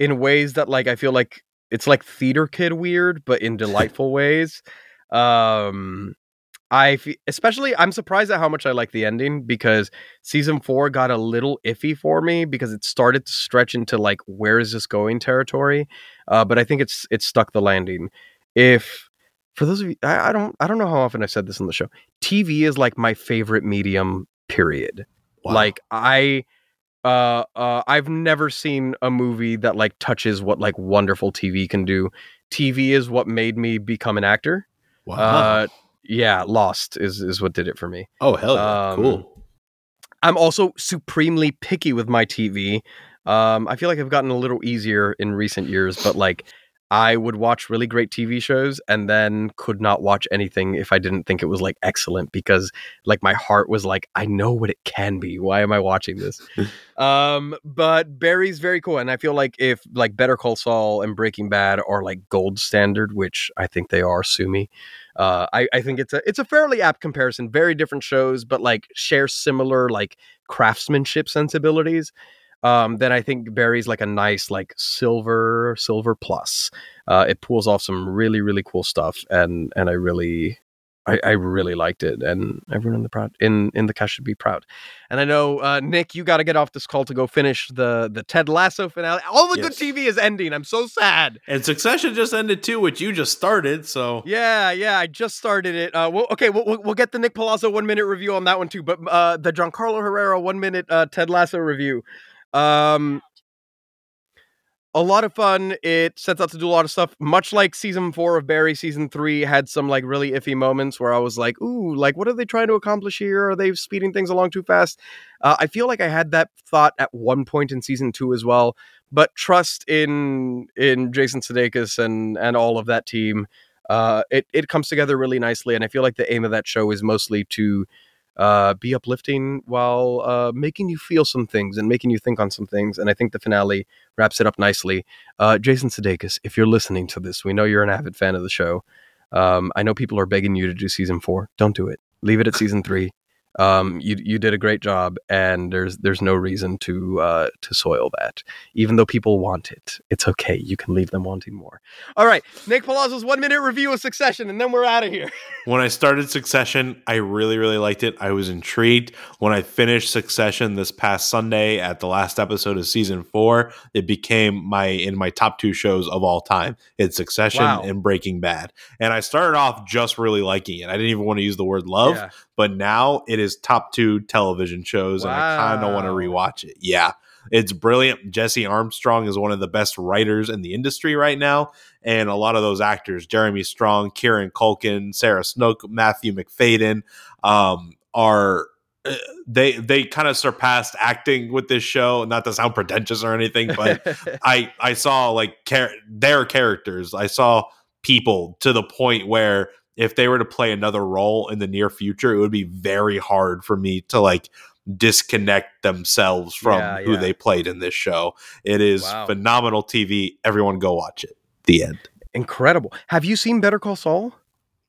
Speaker 3: in ways that like I feel like it's like theater kid weird, but in delightful ways. Um I especially I'm surprised at how much I like the ending because season 4 got a little iffy for me because it started to stretch into like where is this going territory. Uh but I think it's it's stuck the landing. If for those of you I, I don't I don't know how often I've said this on the show. TV is like my favorite medium period.
Speaker 4: Wow.
Speaker 3: Like I uh uh I've never seen a movie that like touches what like wonderful TV can do. TV is what made me become an actor.
Speaker 4: wow.
Speaker 3: Yeah, Lost is is what did it for me.
Speaker 4: oh hell yeah,
Speaker 3: um,
Speaker 4: cool.
Speaker 3: I'm also supremely picky with my TV. Um I feel like I've gotten a little easier in recent years, but like I would watch really great TV shows and then could not watch anything if I didn't think it was like excellent because like my heart was like, I know what it can be. Why am I watching this? um, but Barry's very cool. And I feel like if like Better Call Saul and Breaking Bad are like gold standard, which I think they are, sue me. Uh, I, I think it's a it's a fairly apt comparison. Very different shows, but like share similar like craftsmanship sensibilities um, then I think Barry's like a nice like silver silver plus. Uh, it pulls off some really really cool stuff, and and I really I, I really liked it, and everyone in the proud in in the cast should be proud. And I know uh, Nick, you got to get off this call to go finish the the Ted Lasso finale. All the
Speaker 4: Yes.
Speaker 3: good TV is ending. I'm so sad.
Speaker 4: And Succession just ended too, which you just started. So
Speaker 3: Yeah, yeah, I just started it. Uh, well, okay, we'll, we'll get the Nick Palazzo one minute review on that one too, but uh, the Giancarlo Herrera one minute uh, Ted Lasso review. Um, a lot of fun. It sets out to do a lot of stuff, much like season four of Barry. Season three had some like really iffy moments where I was like, "Ooh, like what are they trying to accomplish here? Are they speeding things along too fast?" Uh, I feel like I had that thought at one point in season two as well. But trust in in Jason Sudeikis and and all of that team uh, it it comes together really nicely, and I feel like the aim of that show is mostly to uh, be uplifting while uh, making you feel some things and making you think on some things. And I think the finale wraps it up nicely. Uh, Jason Sudeikis, if you're listening to this, we know you're an avid fan of the show. Um, I know people are begging you to do season four. Don't do it. Leave it at season three. Um, you you did a great job, and there's there's no reason to uh, to soil that. Even though people want it, it's okay. You can leave them wanting more. All right, Nick Palazzo's one minute review of Succession, and then we're out of here.
Speaker 4: when I started Succession, I really, really liked it. I was intrigued. When I finished Succession this past Sunday at the last episode of season four, it became my in my top two shows of all time. It's Succession
Speaker 3: Wow.
Speaker 4: and Breaking Bad. And I started off just really liking it. I didn't even want to use the word love,
Speaker 3: Yeah.
Speaker 4: But now it is top two television shows, and I kind of want to rewatch it. Yeah. It's brilliant. Jesse Armstrong is one of the best writers in the industry right now. And a lot of those actors, Jeremy Strong, Kieran Culkin, Sarah Snook, Matthew McFadden, um, are uh, they they kind of surpassed acting with this show. Not to sound pretentious or anything, but I I saw like char- their characters. I saw people to the point where if they were to play another role in the near future, it would be very hard for me to like disconnect themselves from
Speaker 3: Yeah,
Speaker 4: who
Speaker 3: yeah.
Speaker 4: they played in this show. It is
Speaker 3: Wow.
Speaker 4: phenomenal TV. Everyone go watch it. The end.
Speaker 3: Incredible. Have you seen Better Call Saul?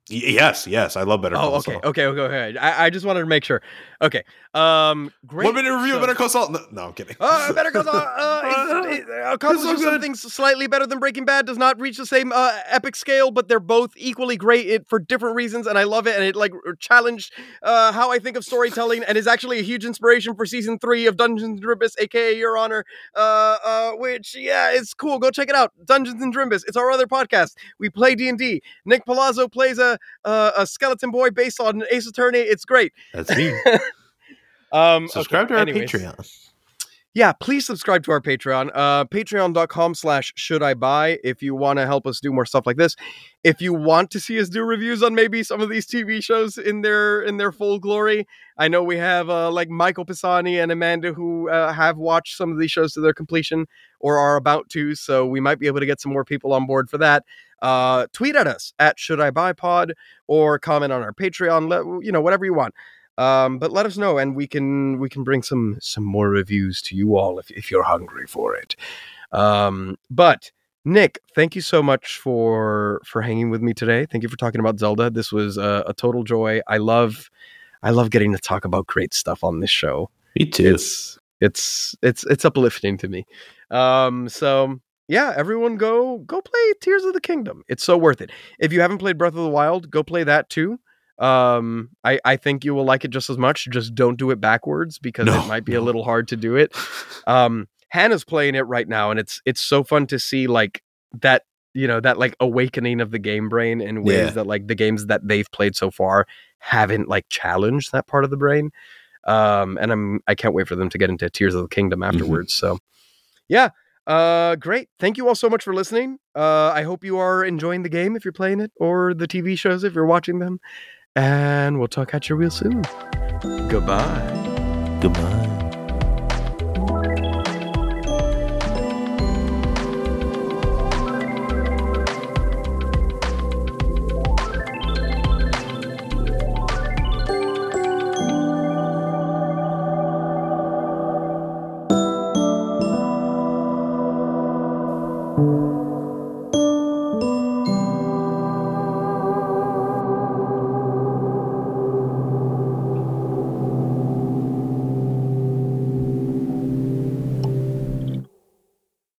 Speaker 4: Yes, yes, I love Better Call
Speaker 3: Oh, okay,
Speaker 4: Saul.
Speaker 3: okay, okay, okay. I, I just wanted to make sure. Okay. Um, great.
Speaker 4: One minute review
Speaker 3: So-
Speaker 4: of Better Call Saul. No, no I'm kidding.
Speaker 3: Uh, Better Call Saul uh, is, accomplishes
Speaker 4: so
Speaker 3: some things slightly better than Breaking Bad. Does not reach the same uh, epic scale, but they're both equally great it, for different reasons, and I love it. And it like challenged uh, how I think of storytelling, and is actually a huge inspiration for season three of Dungeons and Drimbus, aka Your Honor. Uh, uh, which yeah, it's cool. Go check it out. Dungeons and Drimbus. It's our other podcast. We play D and D. Nick Palazzo plays a uh, a skeleton boy based on Ace Attorney. It's great.
Speaker 4: That's me.
Speaker 3: Um,
Speaker 4: Subscribe
Speaker 3: okay,
Speaker 4: to our
Speaker 3: anyways.
Speaker 4: Patreon.
Speaker 3: Yeah, please subscribe to our Patreon. Uh, Patreon.com slash should I buy if you want to help us do more stuff like this. If you want to see us do reviews on maybe some of these TV shows in their in their full glory. I know we have uh, like Michael Pisani and Amanda who uh, have watched some of these shows to their completion or are about to, so we might be able to get some more people on board for that. Uh, tweet at us at should I buy pod or comment on our Patreon, let, you know, whatever you want um but let us know and we can we can bring some some more reviews to you all if, if you're hungry for it. Um but nick thank you so much for for hanging with me today. Thank you for talking about zelda. This was a, a total joy. I love i love getting to talk about great stuff on this show.
Speaker 4: Me too.
Speaker 3: it's it's it's it's uplifting to me. Um so yeah everyone go go play tears of the kingdom. It's so worth it. If you haven't played breath of the wild go play that too um i i think you will like it just as much just don't do it backwards because
Speaker 4: No,
Speaker 3: it might be a little hard to do it. Um hannah's playing it right now and it's it's so fun to see like that you know that like awakening of the game brain in ways
Speaker 4: Yeah.
Speaker 3: that like the games that they've played so far haven't like challenged that part of the brain. Um and i'm i can't wait for them to get into tears of the kingdom
Speaker 4: Mm-hmm.
Speaker 3: afterwards so yeah uh great. Thank you all so much for listening. Uh i hope you are enjoying the game if you're playing it or the tv shows if you're watching them and we'll talk at you real soon goodbye
Speaker 4: Goodbye.